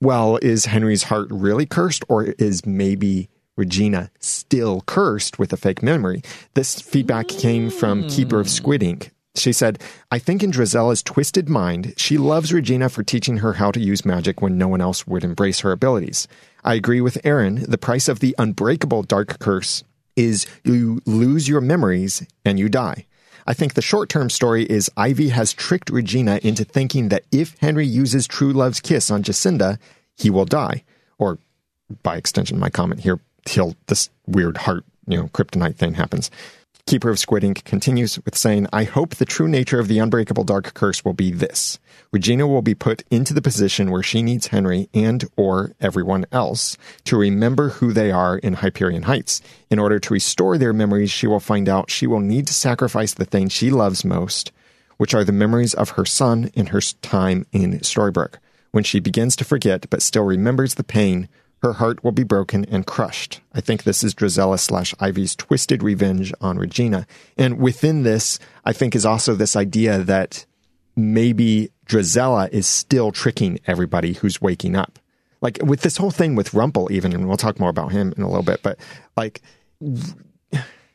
well, is Henry's heart really cursed, or is maybe Regina still cursed with a fake memory? This feedback came from hmm. Keeper of Squid Ink. She said, I think in Drizella's twisted mind, she loves Regina for teaching her how to use magic when no one else would embrace her abilities. I agree with Aaron. The price of the unbreakable dark curse is you lose your memories and you die. I think the short term story is Ivy has tricked Regina into thinking that if Henry uses True Love's kiss on Jacinda, he will die. Or, by extension, my comment here, he'll, this weird heart, you know, kryptonite thing happens. Keeper of Squid Ink continues with saying, I hope the true nature of the unbreakable dark curse will be this. Regina will be put into the position where she needs Henry and or everyone else to remember who they are in Hyperion Heights. In order to restore their memories, she will find out she will need to sacrifice the thing she loves most, which are the memories of her son and her time in Storybrooke. When she begins to forget but still remembers the pain, her heart will be broken and crushed. I think this is Drizella slash Ivy's twisted revenge on Regina. And within this, I think is also this idea that maybe Drizella is still tricking everybody who's waking up. Like with this whole thing with Rumple, even, and we'll talk more about him in a little bit, but like,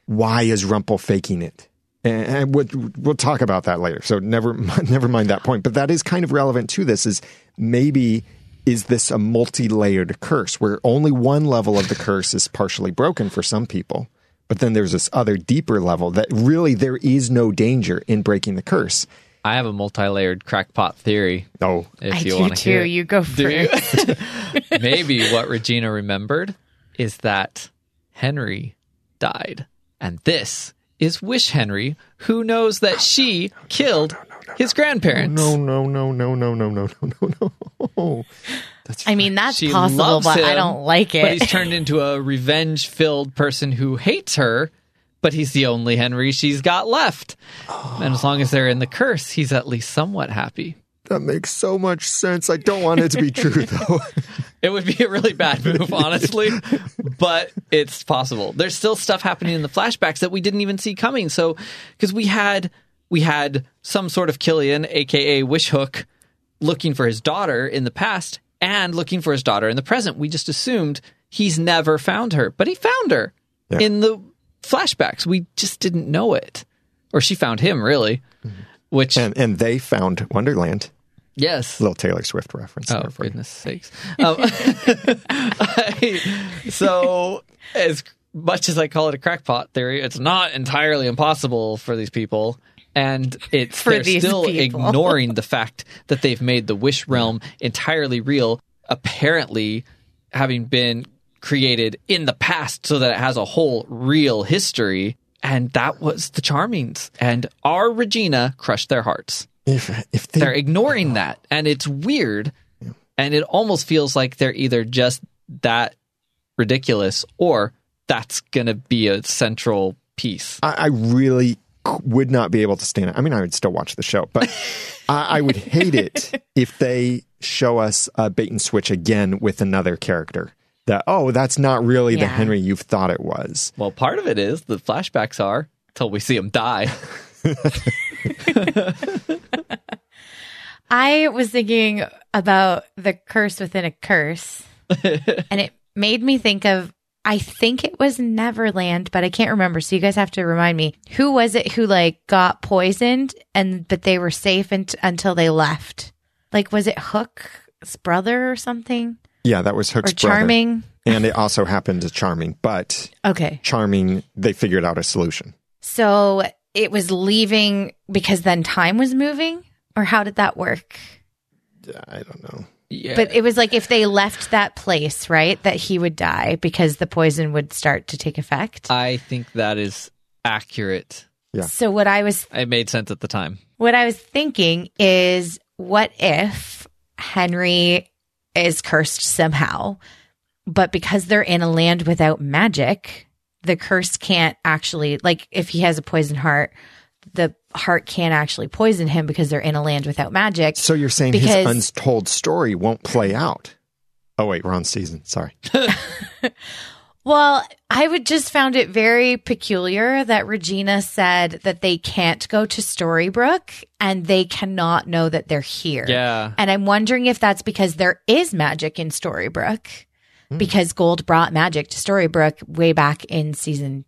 why is Rumple faking it? And, we'll, we'll talk about that later. So never, never mind that point. But that is kind of relevant to this. Is maybe is this a multi-layered curse where only one level of the curse is partially broken for some people, but then there's this other deeper level that really there is no danger in breaking the curse. I have a multi-layered crackpot theory. Oh, If I you want to hear, it. You go Do you? first. Maybe what Regina remembered is that Henry died, and this is Wish Henry, who knows that she killed his grandparents. no, no, no, no, no, no, no, no, no, no. That's I mean, that's She possible, loves but I don't like But he's turned into a revenge-filled person who hates her. But he's the only Henry she's got left, and as long as they're in the curse, he's at least somewhat happy. that makes so much sense. I don't want it to be true though. It would be a really bad move, honestly, but it's possible. There's still stuff happening in the flashbacks that we didn't even see coming. So, because we had we had some sort of Killian, aka Wishhook, looking for his daughter in the past and looking for his daughter in the present. We just assumed he's never found her, but he found her Yeah. in the flashbacks. We just didn't know it, or she found him really. Which and and they found Wonderland. Yes. Little Taylor Swift reference. Oh there for you. goodness sakes! Um, I- so as much as I call it a crackpot theory, it's not entirely impossible for these people, and it's For they're still people. ignoring the fact that they've made the Wish realm entirely real. Apparently, having been created in the past, so that it has a whole real history. And that was the Charmings, and our Regina crushed their hearts If if they they're ignoring that and it's weird and it almost feels like they're either just that ridiculous or that's gonna be a central piece I, I really c- would not be able to stand it. I mean, I would still watch the show, but I, I would hate it if they show us a bait and switch again with another character. That oh, that's not really the Henry you've thought it was. well part of it is the flashbacks are till we see him die I was thinking about the curse within a curse, and it made me think of. I think it was Neverland, but I can't remember. So you guys have to remind me. Who was it who like got poisoned and but they were safe unt- until they left? Like was it Hook's brother or something Yeah, that was or Hook's brother, Charming? and it also happened to Charming. But Okay, Charming, they figured out a solution. so it was leaving because then time was moving, or how did that work? I don't know. Yeah But it was like if they left that place, right, that he would die because the poison would start to take effect. i think that is accurate Yeah. So what I was it made sense at the time what I was thinking is what if Henry is cursed somehow, but because they're in a land without magic, the curse can't actually like if he has a poison heart, the heart can't actually poison him because they're in a land without magic. So you're saying Because- his untold story won't play out? Oh wait, we're on season. Sorry. Well, I would just found it very peculiar that Regina said that they can't go to Storybrooke and they cannot know that they're here. yeah And I'm wondering if that's because there is magic in Storybrooke hmm. because Gold brought magic to Storybrooke way back in season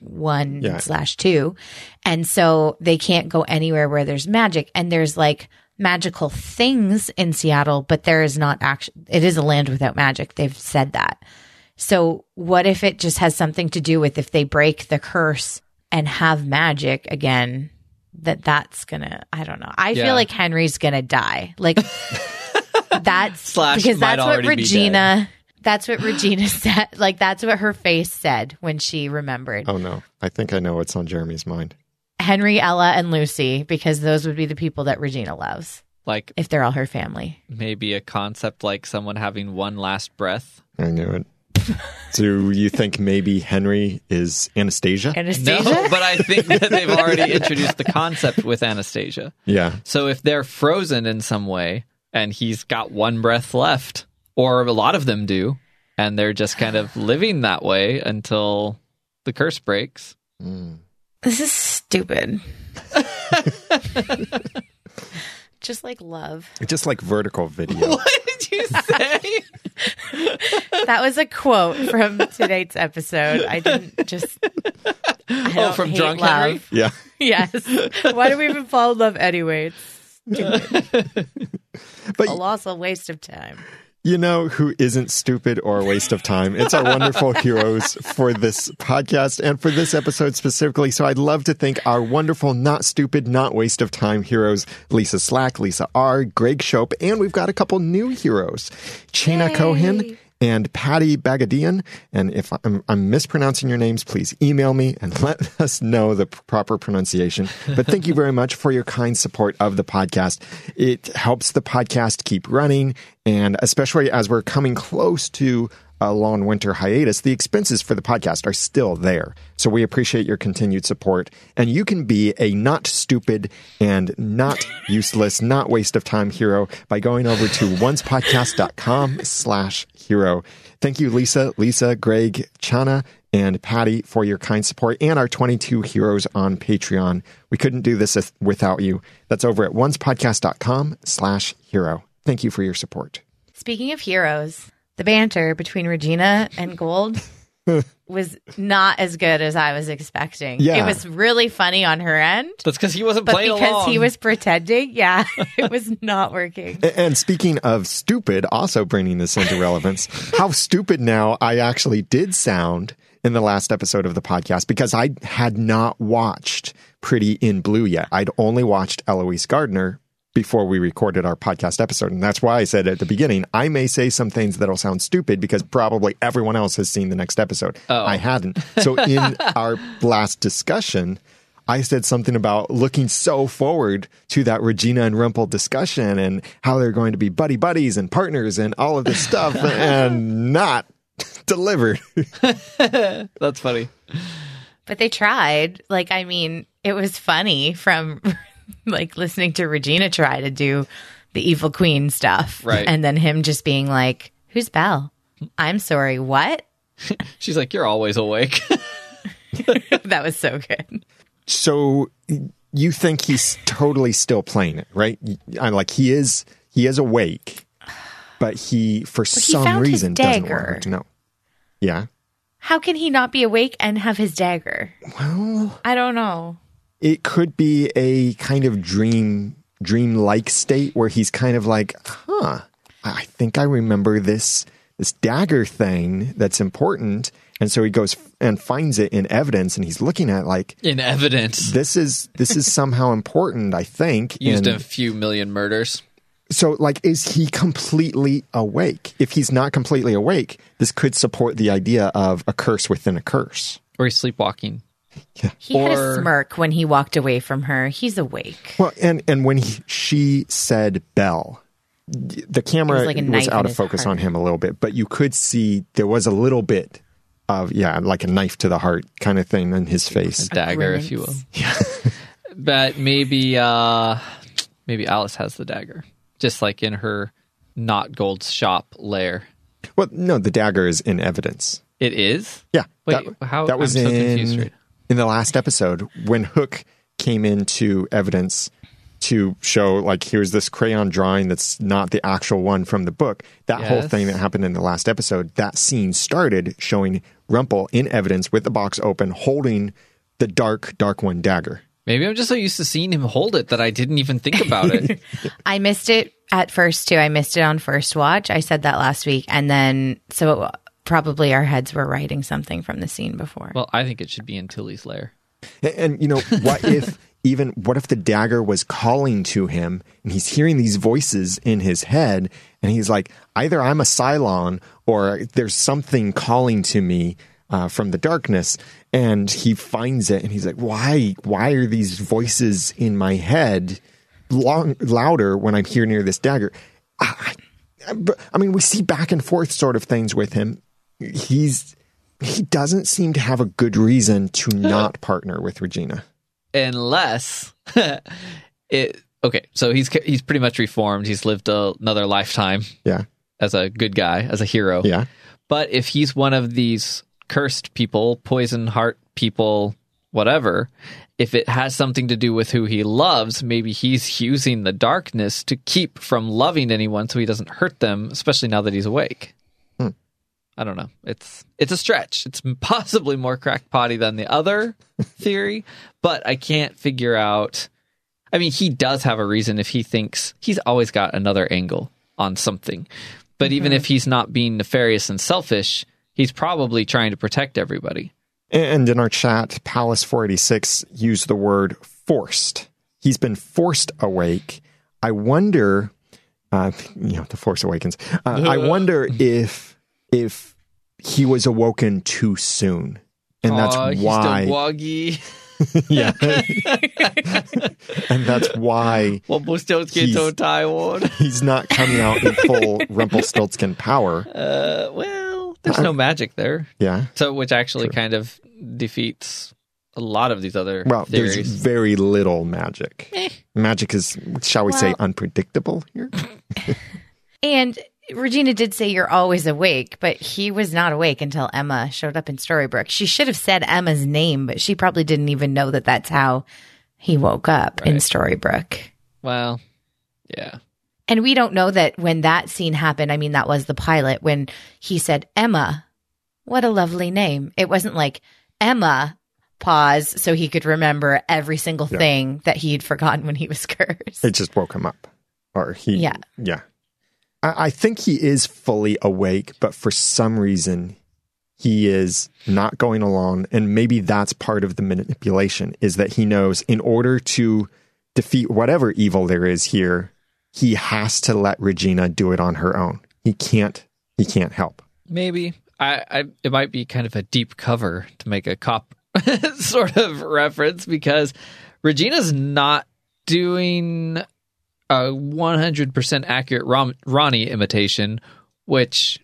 one Yeah. slash two. And so they can't go anywhere where there's magic. And there's like magical things in Seattle, but there is not actually, it is a land without magic. They've said that. So what if it just has something to do with if they break the curse and have magic again? That that's gonna. I don't know. I Yeah. feel like Henry's gonna die. Like that's Slash because that's what Regina. That's what Regina said. Like that's what her face said when she remembered Oh no, I think I know what's on Jeremy's mind. Henry, Ella, and Lucy because those would be the people that Regina loves like if they're all her family. maybe a concept like someone having one last breath I knew it. Do you think maybe Henry is Anastasia? Anastasia. no but i think that they've already introduced the concept with anastasia yeah. So if they're frozen in some way and he's got one breath left, or a lot of them do, and they're just kind of living that way until the curse breaks. Mm. This is stupid. Just like love. Just like vertical video. What did you say? That was a quote from today's episode. I didn't just. I oh, from hate Drunk love. Henry? yeah. Yes. Why do we even fall in love anyway? It's stupid. But a loss, a waste of time. You know who isn't stupid or a waste of time? It's our wonderful heroes for this podcast and for this episode specifically. So I'd love to thank our wonderful, not stupid, not waste of time heroes, Lisa Slack, Lisa R, Greg Shope, and we've got a couple new heroes, Chena Cohen and Patty Bagadian. And if I'm, I'm mispronouncing your names, please email me and let us know the proper pronunciation. But thank you very much for your kind support of the podcast. It helps the podcast keep running. And especially as we're coming close to a long winter hiatus, the expenses for the podcast are still there. So we appreciate your continued support. And you can be a not stupid and not useless, not waste of time hero by going over to oncepodcast.com slash hero. Thank you, Lisa, Lisa, Greg, Chana, and Patty for your kind support and our 22 heroes on Patreon. We couldn't do this without you. That's over at oncepodcast.com slash hero. Thank you for your support. Speaking of heroes, the banter between Regina and Gold was not as good as I was expecting. Yeah. It was really funny on her end, That's because he wasn't but playing because along. he was pretending, yeah, it was not working. And speaking of stupid, also bringing this into relevance, how stupid now I actually did sound in the last episode of the podcast because I had not watched Pretty in Blue yet. I'd only watched Eloise Gardner before we recorded our podcast episode. And that's why I said at the beginning, I may say some things that'll sound stupid because probably everyone else has seen the next episode. Oh. I hadn't. So in our last discussion, I said something about looking so forward to that Regina and Rumple discussion and how they're going to be buddy buddies and partners and all of this stuff and not delivered. That's funny. But they tried. Like, I mean, it was funny from like listening to Regina try to do the evil queen stuff. Right. And then him just being like, Who's Belle? I'm sorry, what? She's like, you're always awake. that was so good. So you think he's totally still playing it, right? I'm like he is he is awake, but he for he some found his reason doesn't want dagger. her to know. Yeah. How can he not be awake and have his dagger? Well, I don't know. It could be a kind of dream dream like state where he's kind of like, huh, I think I remember this this dagger thing that's important. And so he goes and finds it in evidence and he's looking at it like In evidence. this is this is somehow important, I think. Used and in a few million murders. so like is he completely awake? If he's not completely awake, this could support the idea of a curse within a curse. Or he's sleepwalking. He had a smirk when he walked away from her. He's awake. Well, and and when he, she said Belle, the camera was like was, out of focus heart. on him a little bit, but you could see there was a little bit of yeah, like a knife to the heart kind of thing in his face. Dagger, if you will. grimace. But maybe uh maybe Alice has the dagger. Just like in her not gold shop lair. Well, no, the dagger is in evidence. It is? Yeah, Wait, that, how- that was I'm so in confused right in the last episode when Hook came into evidence to show like here's this crayon drawing that's not the actual one from the book. That whole thing that happened in the last episode, that scene started showing Rumple in evidence with the box open, holding the dark, dark one dagger. Maybe I'm just so used to seeing him hold it that I didn't even think about it. I missed it at first too. I missed it on first watch. I said that last week. And then, so probably our heads were writing something from the scene before. well, I think it should be in Tilly's lair. And, and, you know, what if even what if the dagger was calling to him and he's hearing these voices in his head and he's like, either I'm a Cylon or there's something calling to me uh, from the darkness, and he finds it and he's like, why? Why are these voices in my head long louder when I'm here near this dagger? I, I, I mean, we see back and forth sort of things with him. He's he doesn't seem to have a good reason to not partner with Regina. Unless it okay, so he's he's pretty much reformed. He's lived a, another lifetime Yeah. as a good guy, as a hero. Yeah. But if he's one of these cursed people, poison heart people, whatever, if it has something to do with who he loves, maybe he's using the darkness to keep from loving anyone so he doesn't hurt them, especially now that he's awake. I don't know. It's it's a stretch. It's possibly more crackpotty than the other theory, but I can't figure out I mean, he does have a reason if he thinks he's always got another angle on something. But even if he's not being nefarious and selfish, he's probably trying to protect everybody. And in our chat, Palace 486 used the word forced. He's been forced awake. I wonder, uh, you know, the Force Awakens. Uh, I wonder if if he was awoken too soon, and that's Aw, he's why. still woggy. yeah, and that's why Rumpelstiltskin He's- to Taiwan. he's not coming out in full Rumpelstiltskin power. Uh, well, there's no magic there. Yeah. So, which actually kind of defeats a lot of these other Well, there's theories. very little magic. Eh. Magic is, shall we say, Well- unpredictable here. And Regina did say you're always awake, but he was not awake until Emma showed up in Storybrooke. She should have said Emma's name, but she probably didn't even know that that's how he woke up in Right. Storybrooke. Well, yeah. And we don't know that when that scene happened, I mean, that was the pilot when he said Emma. what a lovely name. It wasn't like Emma, pause, so he could remember every single Yeah. thing that he'd forgotten when he was cursed. It just woke him up. Or he, Yeah. Yeah. I, I think he is fully awake, but for some reason, he is not going along. And maybe that's part of the manipulation is that he knows in order to defeat whatever evil there is here, he has to let Regina do it on her own. He can't, he can't help. Maybe I, I it might be kind of a deep cover to make a cop sort of reference because Regina's not doing a 100% accurate Ron, Roni imitation, which,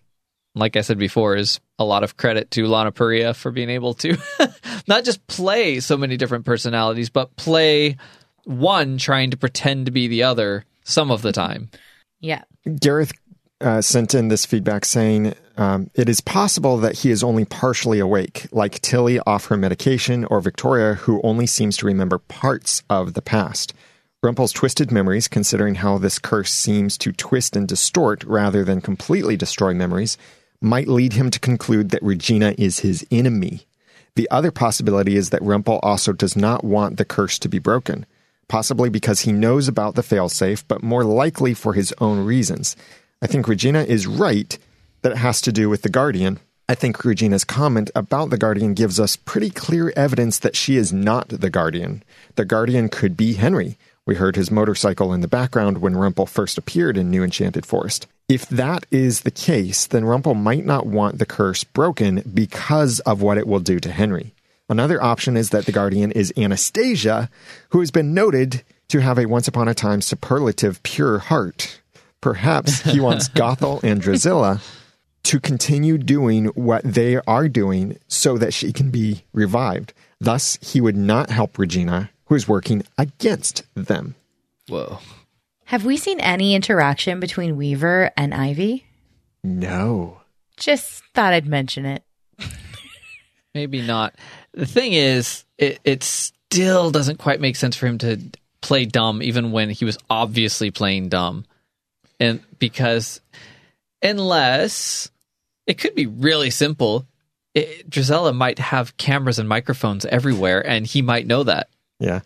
like I said before, is a lot of credit to Lana Parrilla for being able to not just play so many different personalities, but play one trying to pretend to be the other some of the time. Yeah. Gareth uh, sent in this feedback saying um, it is possible that he is only partially awake, like Tilly off her medication, or Victoria, who only seems to remember parts of the past. Rumpel's twisted memories, considering how this curse seems to twist and distort rather than completely destroy memories, might lead him to conclude that Regina is his enemy. The other possibility is that Rumpel also does not want the curse to be broken, possibly because he knows about the failsafe, but more likely for his own reasons. I think Regina is right that it has to do with the Guardian. I think Regina's comment about the Guardian gives us pretty clear evidence that she is not the Guardian. The Guardian could be Henry. We heard his motorcycle in the background when Rumpel first appeared in New Enchanted Forest. If that is the case, then Rumpel might not want the curse broken because of what it will do to Henry. Another option is that the Guardian is Anastasia, who has been noted to have a once upon a time superlative pure heart. Perhaps he wants Gothel and Drizella to continue doing what they are doing so that she can be revived. Thus, he would not help Regina, who is working against them. Whoa. Have we seen any interaction between Weaver and Ivy? No. Just thought I'd mention it. Maybe not. The thing is, it, it still doesn't quite make sense for him to play dumb, even when he was obviously playing dumb. And because, unless it could be really simple, it, Drizella might have cameras and microphones everywhere, and he might know that Yeah.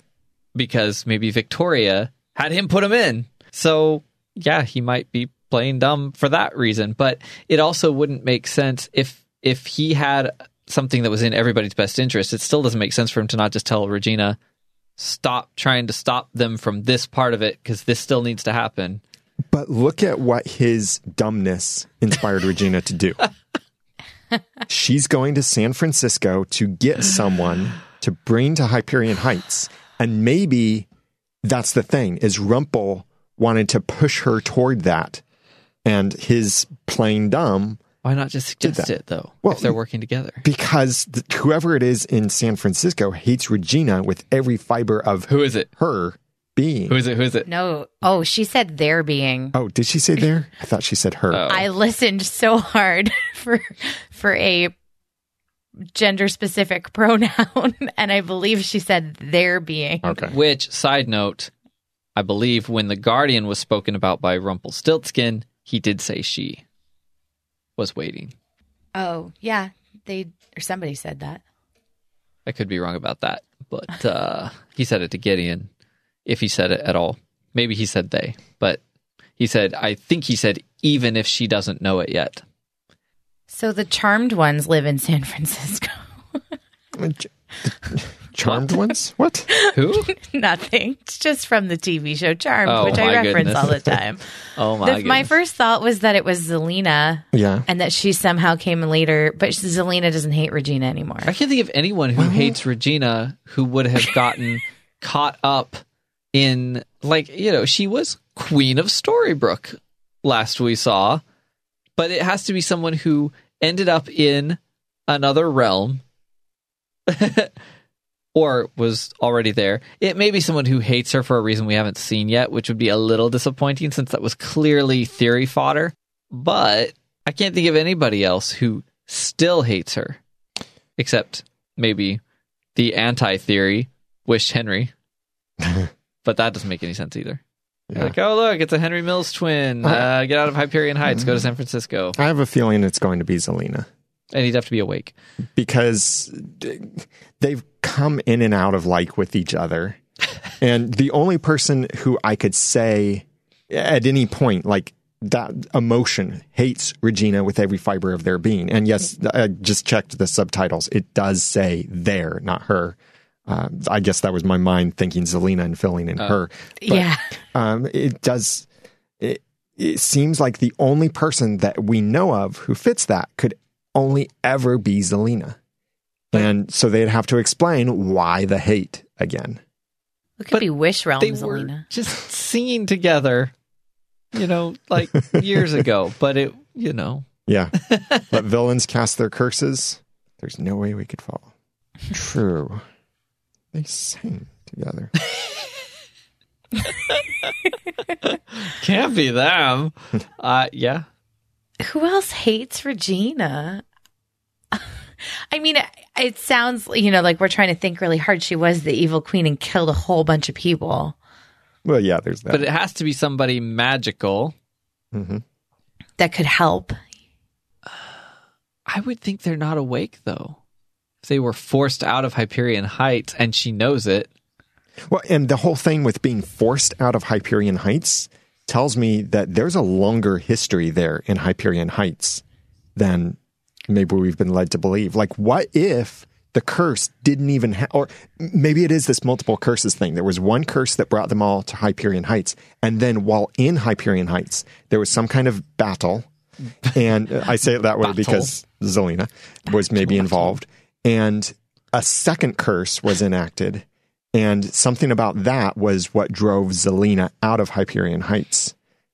because maybe Victoria had him put him in. So, yeah, he might be playing dumb for that reason. But it also wouldn't make sense if if he had something that was in everybody's best interest. It still doesn't make sense for him to not just tell Regina, "Stop trying to stop them from this part of it because this still needs to happen." But look at what his dumbness inspired Regina to do. She's going to San Francisco to get someone to bring to Hyperion Heights. And maybe that's the thing is Rumpel wanted to push her toward that. And his playing dumb Why not just suggest it though? Well, if they're working together, because th- whoever it is in San Francisco hates Regina with every fiber of who is it? her being. Who is it? Who is it? No. Oh, she said their being. oh, did she say there? I thought she said her. Oh. I listened so hard for for a gender specific pronoun and I believe she said their being. okay. Which, side note, I believe when the Guardian was spoken about by Rumpelstiltskin, he did say she was waiting. Oh, yeah. They or somebody said that. I could be wrong about that, but uh, he said it to Gideon, if he said it at all. Maybe he said they, but he said, I think he said, even if she doesn't know it yet. So the charmed ones live in San Francisco. Charmed ones? What? Who? Nothing. It's just from the TV show Charmed, Oh, which I reference goodness. all the time. Oh my The- goodness. my first thought was that it was Zelena Yeah. and that she somehow came later, but Zelena doesn't hate Regina anymore. I can't think of anyone who hates Regina who would have gotten caught up in like you know she was queen of Storybrooke last we saw, but it has to be someone who ended up in another realm or was already there. It may be someone who hates her for a reason we haven't seen yet, which would be a little disappointing since that was clearly theory fodder. But I can't think of anybody else who still hates her, except maybe the anti theory, Wish Henry. but that doesn't make any sense either. Yeah. Like, oh, look, it's a Henry Mills twin. Uh, get out of Hyperion Heights, go to San Francisco. I have a feeling it's going to be Zelena. And he'd have to be awake. because they've come in and out of like with each other. and the only person who I could say at any point, like that emotion hates Regina with every fiber of their being. And yes, I just checked the subtitles. It does say there, not her. Uh, I guess that was my mind thinking Zelena and filling in her. But, yeah. um, it does. It, it seems like the only person that we know of who fits that could only ever be Zelena. And so they'd have to explain why the hate again. It could But be Wish Realm, They were Zelena. just singing together, you know, like years ago. But it, you know, Yeah. Let villains cast their curses. There's no way we could fall. True. They sang together. can't be them. Uh, yeah. Who else hates Regina? I mean, it, it sounds, you know, like we're trying to think really hard. She was the evil queen and killed a whole bunch of people Well, yeah, there's that. But it has to be somebody magical. hmm that could help. I would think they're not awake though. They were forced out of Hyperion Heights and she knows it. Well, and the whole thing with being forced out of Hyperion Heights tells me that there's a longer history there in Hyperion Heights than maybe we've been led to believe. Like, what if the curse didn't even have, or maybe it is this multiple curses thing. There was one curse that brought them all to Hyperion Heights. And then while in Hyperion Heights, there was some kind of battle. And uh, I say it that way because Zelena was maybe involved. And a second curse was enacted. And something about that was what drove Zelena out of Hyperion Heights.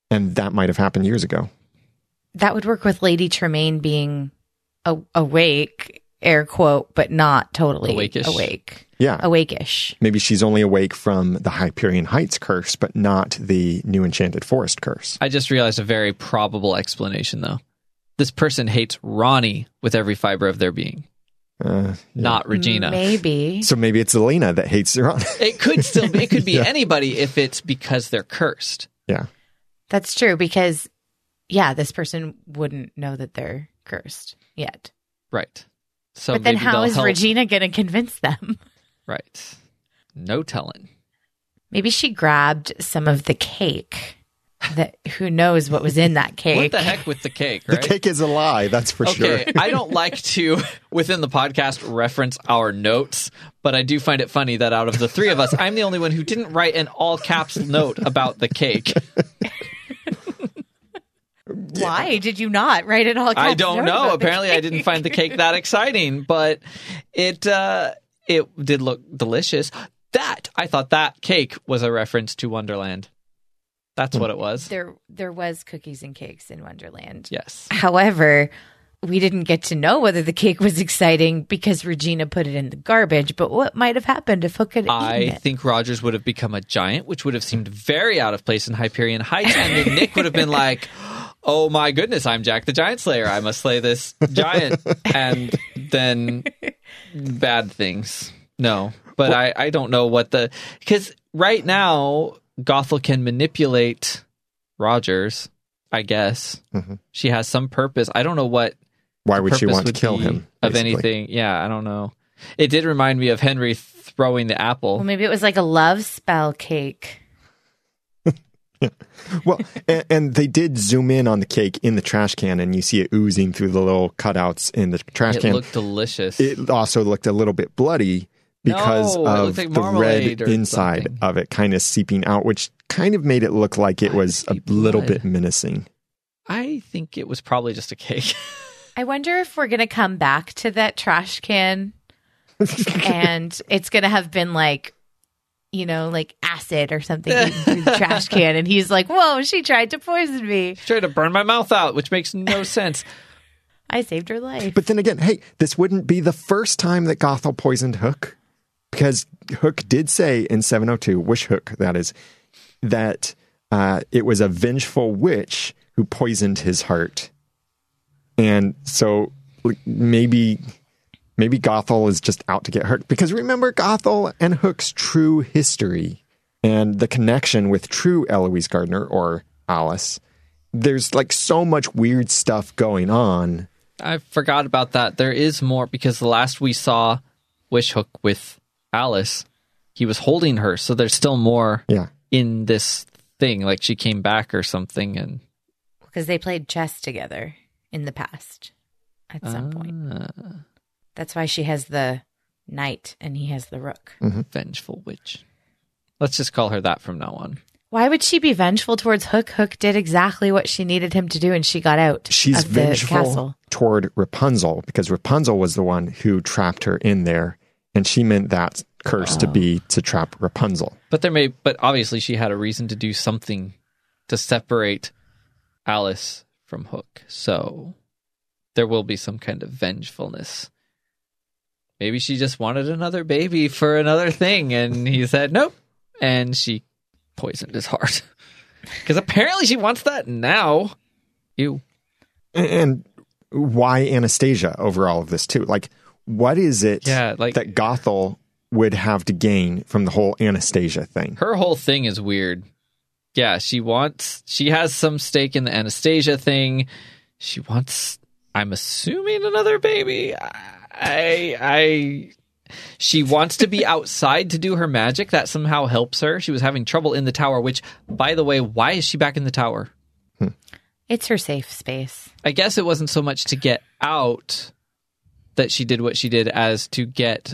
And that might have happened years ago. That would work with Lady Tremaine being a- awake, air quote, but not totally Awake-ish. awake. Yeah. Awake-ish. Maybe she's only awake from the Hyperion Heights curse, but not the New Enchanted Forest curse. I just realized a very probable explanation though. This person hates Roni with every fiber of their being, Uh, not Regina. Maybe. so maybe it's Elena that hates her. It could still be, it could be anybody if it's because they're cursed. yeah. That's true because, yeah, this person wouldn't know that they're cursed yet. Right. So but then maybe how they'll is help- Regina going to convince them? Right. No telling. Maybe she grabbed some of the cake. That who knows what was in that cake? What the heck with the cake, The cake is a lie, that's for Okay, sure. I don't like to within the podcast reference our notes, but I do find it funny that out of the three of us, I'm the only one who didn't write an all caps note about the cake. Why did you not write it all? I don't know. Apparently, I didn't find the cake that exciting, but it uh, it did look delicious. That I thought that cake was a reference to Wonderland. That's hmm. what it was. There, there was cookies and cakes in Wonderland. Yes. However, we didn't get to know whether the cake was exciting because Regina put it in the garbage. But what might have happened if Hook had eaten I it? think Rogers would have become a giant, which would have seemed very out of place in Hyperion Heights, and then Nick would have been like, "Oh my goodness, I'm Jack the Giant Slayer. I must slay this giant," and then bad things. No, but I I don't know what the because right now Gothel can manipulate Rogers. I guess Mhm. she has some purpose. I don't know what Why would she purpose want to kill be him? of basically? anything. Yeah, I don't know. It did remind me of Henry throwing the apple. Well, maybe it was like a love spell cake. Well, and, and they did zoom in on the cake in the trash can, and you see it oozing through the little cutouts in the trash It can. It looked delicious. it also looked a little bit bloody because No, of like the red inside something. of it kind of seeping out, which kind of made it look like it Why was a little blood? bit menacing. I think it was probably just a cake. I wonder if we're going to come back to that trash can and it's going to have been like, you know, like acid or something eaten through the trash can. And he's like, whoa, she tried to poison me. She Tried to burn my mouth out, which makes no sense. I saved her life. But then again, hey, this wouldn't be the first time that Gothel poisoned Hook, because Hook did say in 702, Wish Hook, that is, that uh, it was a vengeful witch who poisoned his heart. And so maybe maybe Gothel is just out to get Hook. Because remember Gothel and Hook's true history and the connection with true Eloise Gardner or Alice. There's like so much weird stuff going on I forgot about that. There is more because the last we saw Wish Hook with Alice, he was holding her. So there's still more Yeah. in this thing. Like she came back or something. And Because they played chess together in the past at some point. Ah, That's why she has the knight and he has the rook. vengeful witch. Let's just call her that from now on. Why would she be vengeful towards Hook? Hook did exactly what she needed him to do and she got out She's of the vengeful castle. toward Rapunzel because Rapunzel was the one who trapped her in there, and she meant that curse to be ah. to trap Rapunzel. But there may, but obviously she had a reason to do something to separate Alice from Hook. So there will be some kind of vengefulness. Maybe she just wanted another baby for another thing, and he said nope, and she poisoned his heart. Because apparently she wants that now. You And why Anastasia over all of this too? Like, what is it Yeah, like- that Gothel would have to gain from the whole Anastasia thing? her whole thing is weird. Yeah, she wants she has some stake in the Anastasia thing. She wants I'm assuming another baby. I I she wants to be outside to do her magic that somehow helps her. She was having trouble in the tower, which by the way, why is she back in the tower? Hmm. It's her safe space. I guess it wasn't so much to get out that she did what she did as to get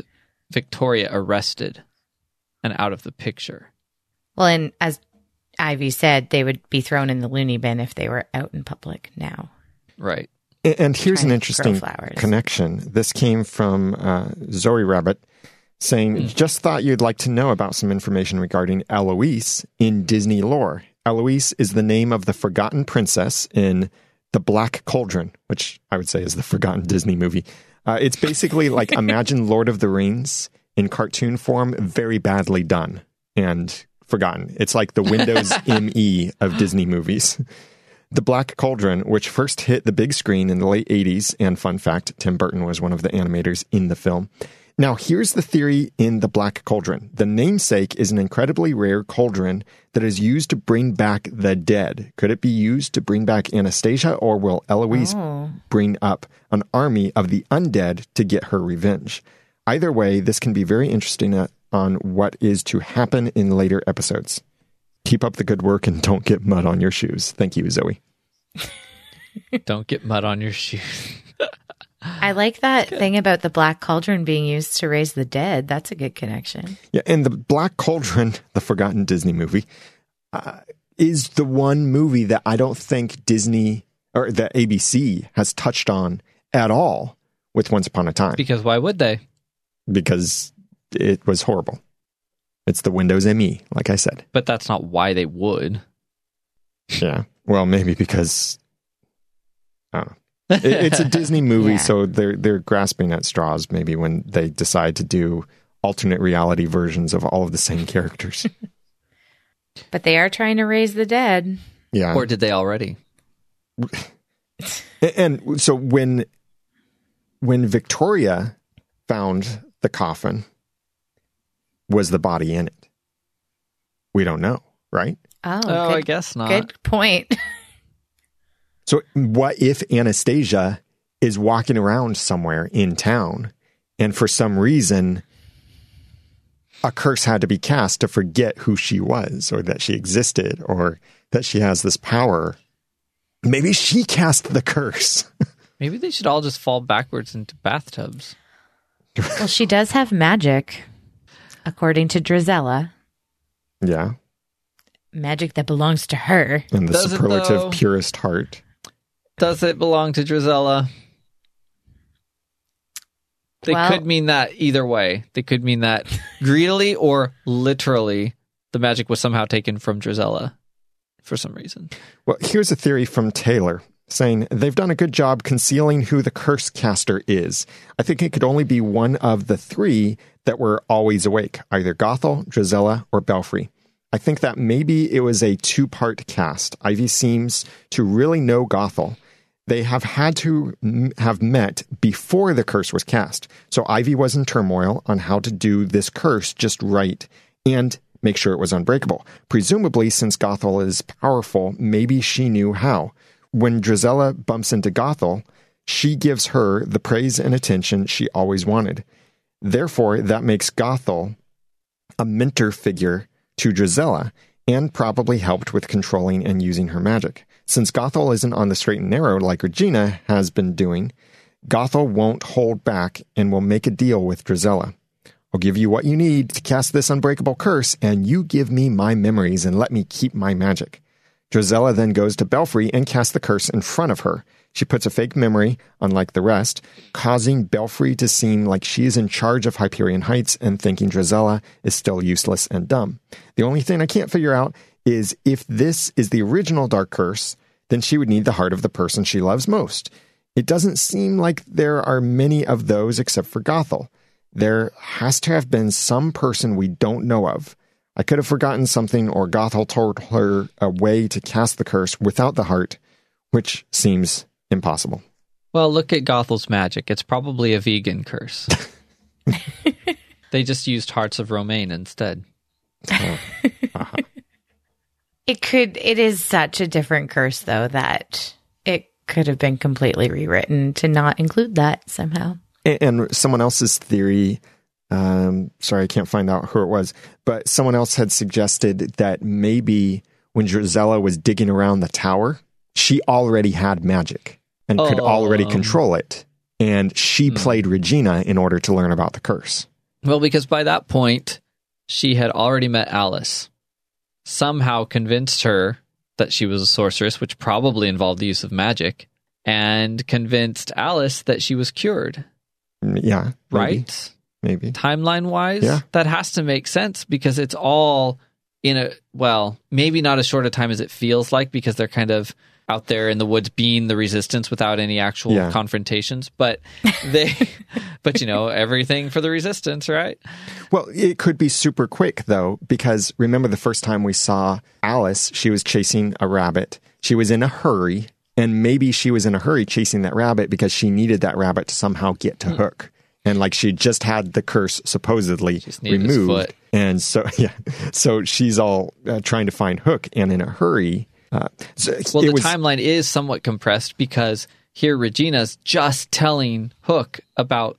Victoria arrested and out of the picture. Well, and as Ivy said, they would be thrown in the loony bin if they were out in public now. Right. A- And here's an interesting connection. This came from uh, Zoe Rabbit saying, Just thought you'd like to know about some information regarding Eloise in Disney lore. Eloise is the name of the forgotten princess in The Black Cauldron, which I would say is the forgotten Disney movie. Uh, it's basically like imagine Lord of the Rings in cartoon form, very badly done and forgotten. It's like the Windows ME of Disney movies. The Black Cauldron, which first hit the big screen in the late 80s, and fun fact, Tim Burton was one of the animators in the film. Now, here's the theory in The Black Cauldron. The namesake is an incredibly rare cauldron that is used to bring back the dead. Could it be used to bring back Anastasia, or will Eloise bring up an army of the undead to get her revenge? Either way, this can be very interesting uh, on what is to happen in later episodes. Keep up the good work and don't get mud on your shoes. Thank you, Zoe. Don't get mud on your shoes. I like that thing about the black cauldron being used to raise the dead. That's a good connection. Yeah, and the Black Cauldron, the forgotten Disney movie, uh, is the one movie that I don't think Disney or that ABC has touched on at all with Once Upon a Time Because why would they? because it was horrible. It's the Windows ME, like I said. But that's not why they would. Yeah. Well, maybe because I don't know. It- it's a Disney movie, Yeah. so they're they're grasping at straws. Maybe when they decide to do alternate reality versions of all of the same characters. But they are trying to raise the dead. Yeah. Or did they already? And so when when Victoria found the coffin, was the body in it? We don't know, right? Oh, Oh, good, I guess not. good point. So what if Anastasia is walking around somewhere in town and for some reason a curse had to be cast to forget who she was or that she existed or that she has this power? Maybe she cast the curse. Maybe they should all just fall backwards into bathtubs. well, she does have magic, according to Drizella. yeah. Magic that belongs to her. And the Does it, superlative though? purest heart. Does it belong to Drizella? They Well- could mean that either way. They could mean that greedily or literally the magic was somehow taken from Drizella for some reason. Well, here's a theory from Taylor saying they've done a good job concealing who the curse caster is. I think it could only be one of the three that were always awake, either Gothel, Drizella, or Belfrey. I think that maybe it was a two part cast. Ivy seems to really know Gothel. They have had to m- have met before the curse was cast. So Ivy was in turmoil on how to do this curse just right and make sure it was unbreakable. Presumably, since Gothel is powerful, maybe she knew how. When Drizella bumps into Gothel, She gives her the praise and attention she always wanted. Therefore, that makes Gothel a mentor figure to Drizella and probably helped with controlling and using her magic. Since Gothel isn't on the straight and narrow like Regina has been doing, Gothel won't hold back and will make a deal with Drizella. I'll give you what you need to cast this unbreakable curse, and you give me my memories and let me keep my magic. Drizella then goes to Belfrey and casts the curse in front of her. She puts a fake memory, unlike the rest, causing Belfrey to seem like she is in charge of Hyperion Heights and thinking Drizella is still useless and dumb. The only thing I can't figure out is if this is the original Dark Curse, then she would need the heart of the person she loves most. It doesn't seem like there are many of those except for Gothel. There has to have been some person we don't know of. I could have forgotten something, or Gothel told her a way to cast the curse without the heart, which seems impossible. Well, look at Gothel's magic. It's probably a vegan curse. they just used Hearts of Romaine instead. Oh. Uh-huh. It could. It is such a different curse, though, that it could have been completely rewritten to not include that somehow. And, and someone else's theory, um, sorry, I can't find out who it was, but someone else had suggested that maybe when Drizella was digging around the tower, she already had magic and could Oh. already control it. And she Hmm. played Regina in order to learn about the curse. Well, because by that point, she had already met Alice, somehow convinced her that she was a sorceress, which probably involved the use of magic, and convinced Alice that she was cured, Mm, Yeah. maybe, right? Maybe. Timeline wise, Yeah. that has to make sense because it's all in a, well, maybe not as short a time as it feels like because they're kind of out there in the woods being the resistance without any actual Yeah. confrontations but they but you know everything for the resistance right Well, it could be super quick though, because remember the first time we saw Alice, she was chasing a rabbit. She was in a hurry, and maybe she was in a hurry chasing that rabbit because she needed that rabbit to somehow get to Hook. And like she just had the curse supposedly removed, and so yeah, so she's all uh, trying to find Hook and in a hurry. Uh, so Well, the was, timeline is somewhat compressed because here Regina's just telling Hook about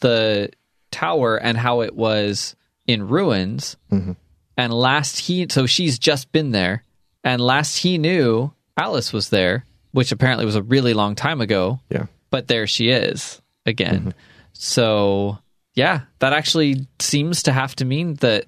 the tower and how it was in ruins. Mm-hmm. And last he, so she's just been there. And last he knew, Alice was there, which apparently was a really long time ago. yeah. But there she is again. Mm-hmm. So, yeah, that actually seems to have to mean that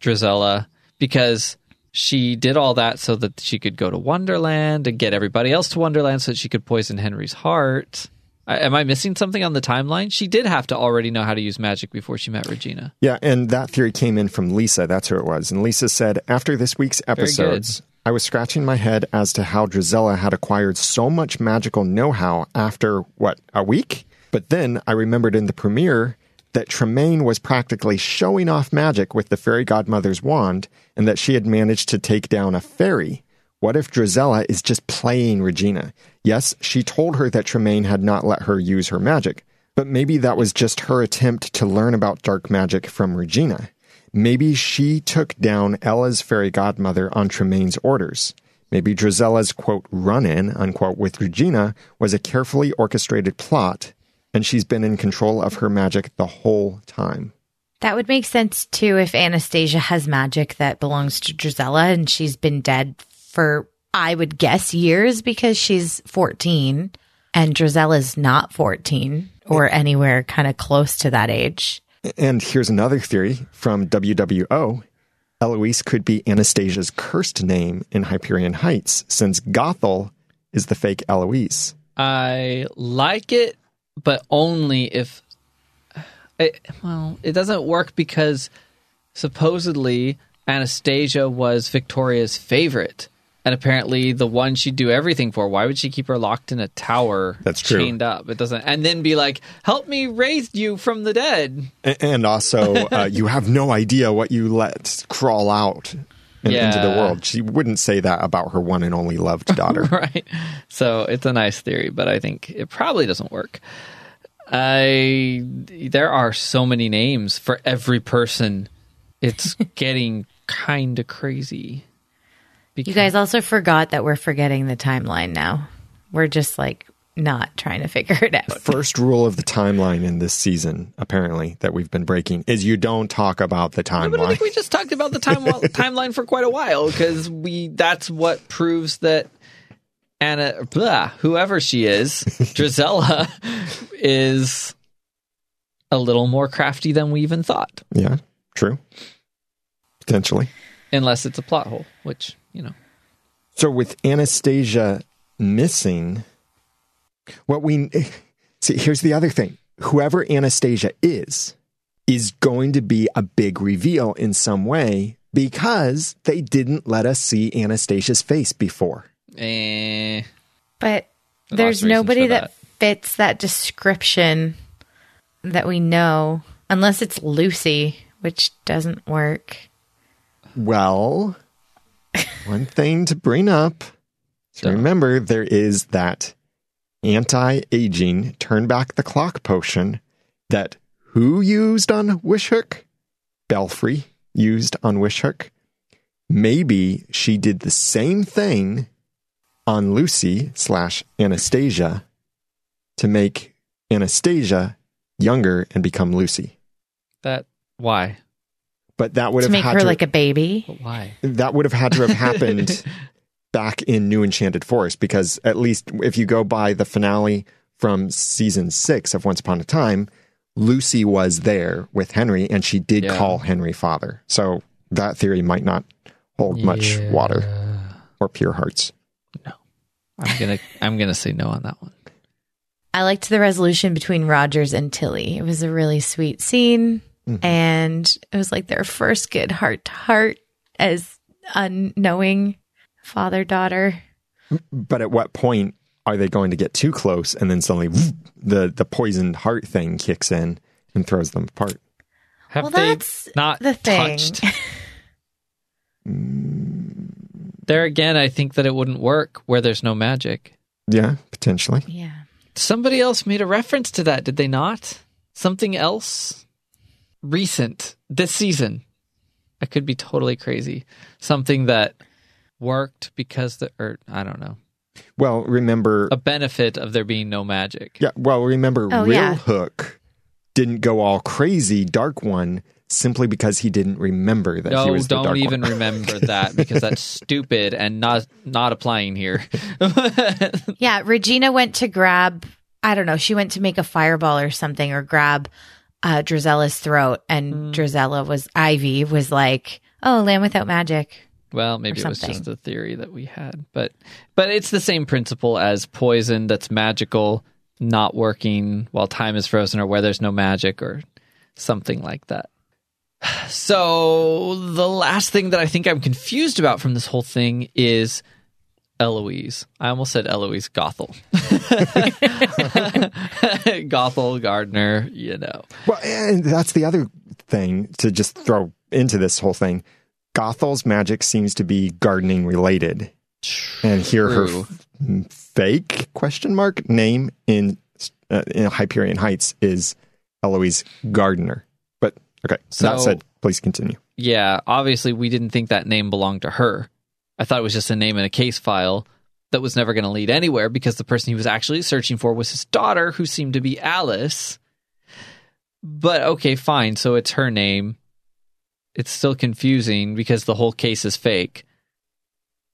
Drizella, because she did all that so that she could go to Wonderland and get everybody else to Wonderland so that she could poison Henry's heart. I, am I missing something on the timeline? She did have to already know how to use magic before she met Regina. Yeah, and that theory came in from Lisa. That's who it was. And Lisa said, after this week's episodes, I was scratching my head as to how Drizella had acquired so much magical know how after, what, a week? But then I remembered in the premiere that Tremaine was practically showing off magic with the fairy godmother's wand and that she had managed to take down a fairy. What if Drizella is just playing Regina? Yes, she told her that Tremaine had not let her use her magic, but maybe that was just her attempt to learn about dark magic from Regina. Maybe she took down Ella's fairy godmother on Tremaine's orders. Maybe Drizella's quote run in unquote with Regina was a carefully orchestrated plot, and she's been in control of her magic the whole time. That would make sense too if Anastasia has magic that belongs to Drizella and she's been dead for, I would guess, years because she's 14 and Drizella's not 14 or anywhere kind of close to that age. And here's another theory from WWO. Eloise could be Anastasia's cursed name in Hyperion Heights, since Gothel is the fake Eloise. I like it, but only if. It, well, it doesn't work because supposedly Anastasia was Victoria's favorite. And apparently, the one she'd do everything for. Why would she keep her locked in a tower? That's true. Chained up. It doesn't. And then be like, "Help me raise you from the dead." And also, uh, you have no idea what you let crawl out and into the world. She wouldn't say that about her one and only loved daughter. right? So it's a nice theory, but I think it probably doesn't work. I there are so many names for every person. It's getting kind of crazy. You guys also forgot that we're forgetting the timeline now. We're just like not trying to figure it out. First rule of the timeline in this season, apparently, that we've been breaking is you don't talk about the timeline. But I timeline. think we just talked about the time timeline for quite a while because we that's what proves that Anna, blah, whoever she is, Drizella, is a little more crafty than we even thought. yeah, true. Potentially. Unless it's a plot hole, which you know. So with Anastasia missing, what we see here's the other thing. Whoever Anastasia is, is going to be a big reveal in some way because they didn't let us see Anastasia's face before. Eh, But there's nobody that. that. fits that description that we know, unless it's Lucy, which doesn't work. Well, one thing to bring up. So remember, there is that anti-aging turn back the clock potion that who used on Wishhook? Belfrey used on Wishhook. Maybe she did the same thing on Lucy slash Anastasia to make Anastasia younger and become Lucy. that why? But that would have To have make had her to, like a baby. But why? that would have had to have happened back in New Enchanted Forest because at least if you go by the finale from season six of Once Upon a Time, Lucy was there with Henry and she did Yeah. call Henry father. So that theory might not hold much water or pure hearts. No. I'm gonna I'm gonna say no on that one. I liked the resolution between Rogers and Tilly. It was a really sweet scene. Mhm. And it was like their first good heart to heart as unknowing father daughter. But at what point are they going to get too close and then suddenly the, the poisoned heart thing kicks in and throws them apart? Have Well, they that's not the thing. touched? Mm. there again, I think that it wouldn't work where there's no magic. Yeah, potentially. Yeah. Somebody else made a reference to that, did they not? Something else recent this season. I could be totally crazy. Something that worked because the or I don't know. Well, remember A benefit of there being no magic. Yeah, well, remember, Oh, Real yeah. Hook didn't go all crazy, Dark One, simply because he didn't remember that he No, was don't Dark even One. remember that because that's stupid and not not applying here. Yeah. Regina went to grab, I don't know, she went to make a fireball or something or grab uh, Drizella's throat. And Mm. Drizella was, Ivy was like, oh, Land Without Magic. Well, maybe it was just a theory that we had, but but it's the same principle as poison that's magical not working while time is frozen or where there's no magic or something like that. So the last thing that I think I'm confused about from this whole thing is Eloise. I almost said Eloise Gothel. Gothel Gardner, you know. Well, and that's the other thing to just throw into this whole thing. Gothel's magic seems to be gardening related. And here her f- fake question mark name in, uh, in Hyperion Heights is Eloise Gardner. But okay, So- that said, please continue. Yeah, obviously we didn't think that name belonged to her. I thought it was just a name in a case file that was never going to lead anywhere because the person he was actually searching for was his daughter, who seemed to be Alice. But okay, fine. So it's her name. It's still confusing because the whole case is fake.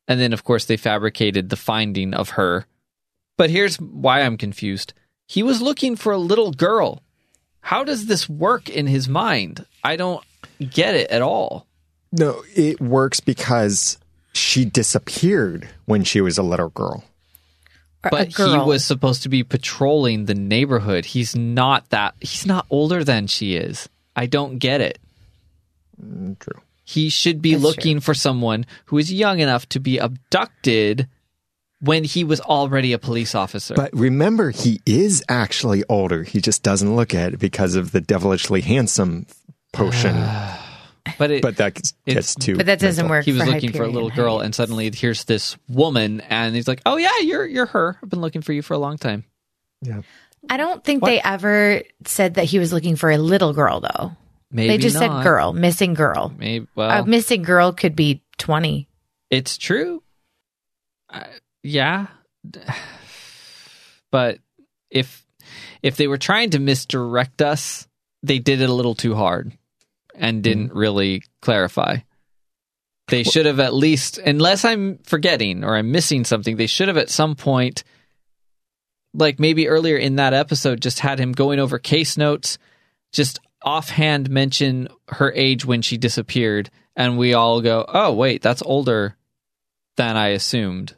And then, of course, they fabricated the finding of her. But here's why I'm confused. He was looking for a little girl. How does this work in his mind? I don't get it at all. No, it works because she disappeared when she was a little girl. Or a But he was supposed to be patrolling the neighborhood. He's not that. He's not older than she is. I don't get it. Mm, True. He should be That's looking for someone who is young enough to be abducted when he was already a police officer. But remember, he is actually older. He just doesn't look at it because of the devilishly handsome potion. but it, but that gets too. But that doesn't mental. work. he was for looking for a little girl, Heights. and suddenly here's this woman, and he's like, "Oh yeah, you're you're her. I've been looking for you for a long time." Yeah. I don't think What? they ever said that he was looking for a little girl, though. Maybe they just not. said girl, missing girl. Maybe well, a missing girl could be 20. It's true. Uh, yeah. but if if they were trying to misdirect us, they did it a little too hard and didn't really clarify. They should have at least, unless I'm forgetting or I'm missing something, they should have at some point, like maybe earlier in that episode, just had him going over case notes, just offhand mention her age when she disappeared, and we all go, oh, wait, that's older than I assumed.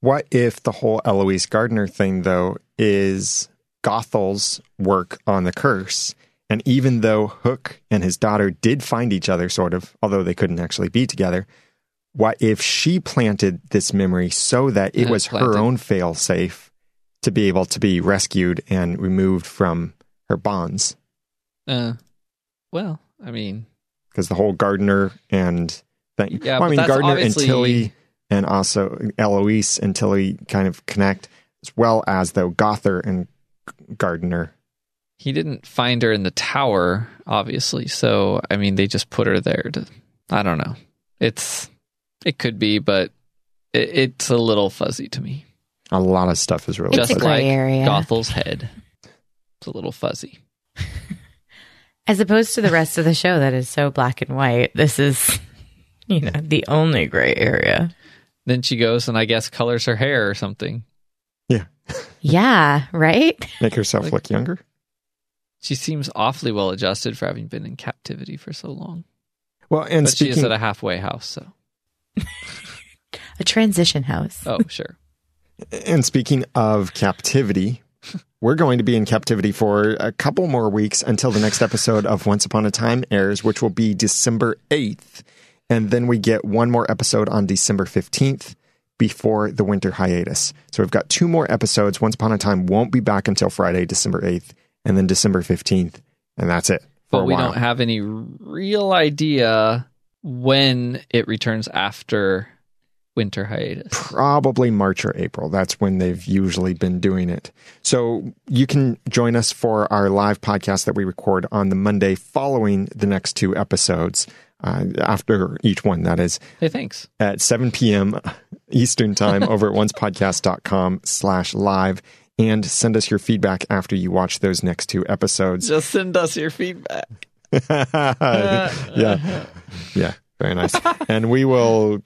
What if the whole Eloise Gardner thing, though, is Gothel's work on the curse? And even though Hook and his daughter did find each other, sort of, although they couldn't actually be together, what if she planted this memory so that it Yeah, was her own fail safe to be able to be rescued and removed from her bonds? Uh, well, I mean, Because the whole Gardner and thing. Yeah, well, I but mean, that's Gardner and Tilly and also Eloise and Tilly kind of connect, as well as though Gothel and Gardner. he didn't find her in the tower, obviously. So, I mean, they just put her there to, I don't know. It's, it could be, but it, it's a little fuzzy to me. A lot of stuff is really It's a just gray like area. Gothel's head. It's a little fuzzy. As opposed to the rest of the show that is so black and white, this is, you know, the only gray area. Then she goes and I guess colors her hair or something. Yeah, yeah, right? make herself Like- look younger. She seems awfully well adjusted for having been in captivity for so long. Well, and but she is at a halfway house, so. A transition house. Oh, sure. and speaking of captivity, we're going to be in captivity for a couple more weeks until the next episode of Once Upon a Time airs, which will be December eighth, and then we get one more episode on December fifteenth before the winter hiatus. So we've got two more episodes. Once Upon a Time won't be back until Friday, December eighth, and then December fifteenth, and that's it. For but we while. don't have any real idea when it returns after winter hiatus. probably March or April. That's when they've usually been doing it. So you can join us for our live podcast that we record on the Monday following the next two episodes. Uh, after each one, that is Hey, thanks. at 7 p.m. Eastern time over at oncepodcast.com slash live and send us your feedback after you watch those next two episodes. Just send us your feedback. yeah. Yeah. Very nice. And we will.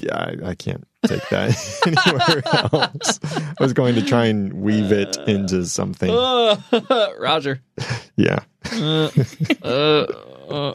Yeah, I, I can't take that anywhere else. I was going to try and weave it into something. Roger. Yeah. uh, uh,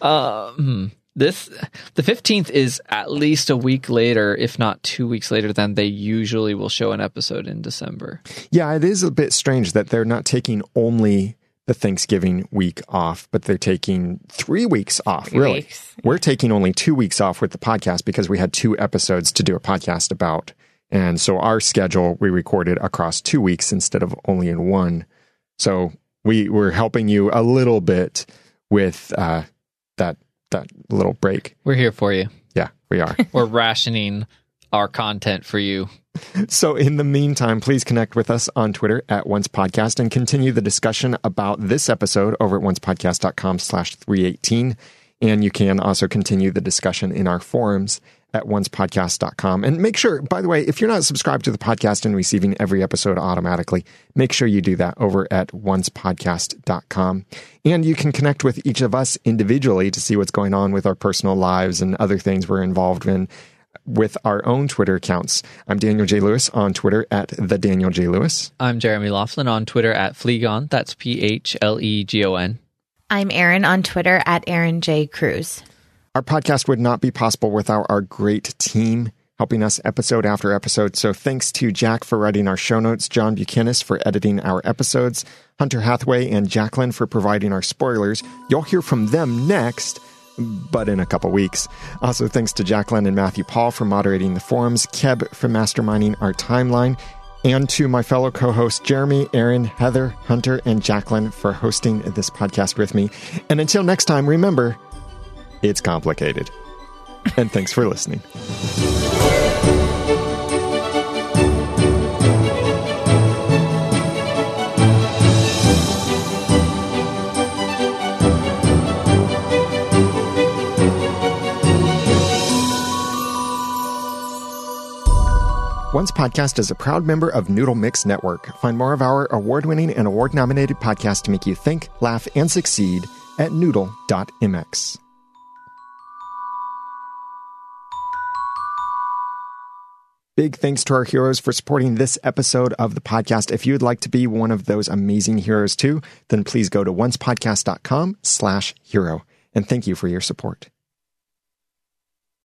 uh, hmm. this the 15th is at least a week later if not two weeks later than they usually will show an episode in december Yeah, it is a bit strange that they're not taking only the Thanksgiving week off, but they're taking three weeks off, Three really. weeks. We're taking only two weeks off with the podcast because we had two episodes to do a podcast about. And so our schedule, we recorded across two weeks instead of only in one. So we were helping you a little bit with uh, that that little break. we're here for you Yeah, we are. we're rationing our content for you So, in the meantime, please connect with us on Twitter at Once Podcast and continue the discussion about this episode over at oncepodcast.com slash 318. And you can also continue the discussion in our forums at oncepodcast.com. And make sure, by the way, if you're not subscribed to the podcast and receiving every episode automatically, make sure you do that over at oncepodcast.com. And you can connect with each of us individually to see what's going on with our personal lives and other things we're involved in with our own Twitter accounts. I'm Daniel J. Lewis on Twitter at the Daniel J. Lewis. i'm jeremy laughlin on twitter at phlegon that's P H L E G O N. I'm Erin on Twitter at Erin J. Cruz. Our podcast would not be possible without our great team helping us episode after episode. So thanks to Jack for writing our show notes, John Buchanan for editing our episodes, Hunter Hathaway and Jacqueline for providing our spoilers. You'll hear from them next. But in a couple weeks. Also, thanks to Jacqueline and Matthew Paul for moderating the forums, Keb for masterminding our timeline, and to my fellow co hosts, Jeremy, Erin, Heather, Hunter, and Jacqueline for hosting this podcast with me. And until next time, remember, it's complicated. And thanks for listening. Once Podcast is a proud member of Noodle Mix Network. Find more of our award winning and award nominated podcasts to make you think, laugh, and succeed at noodle.mx. Big thanks to our heroes for supporting this episode of the podcast. If you'd like to be one of those amazing heroes too, then please go to oncepodcast.com slash hero. And thank you for your support.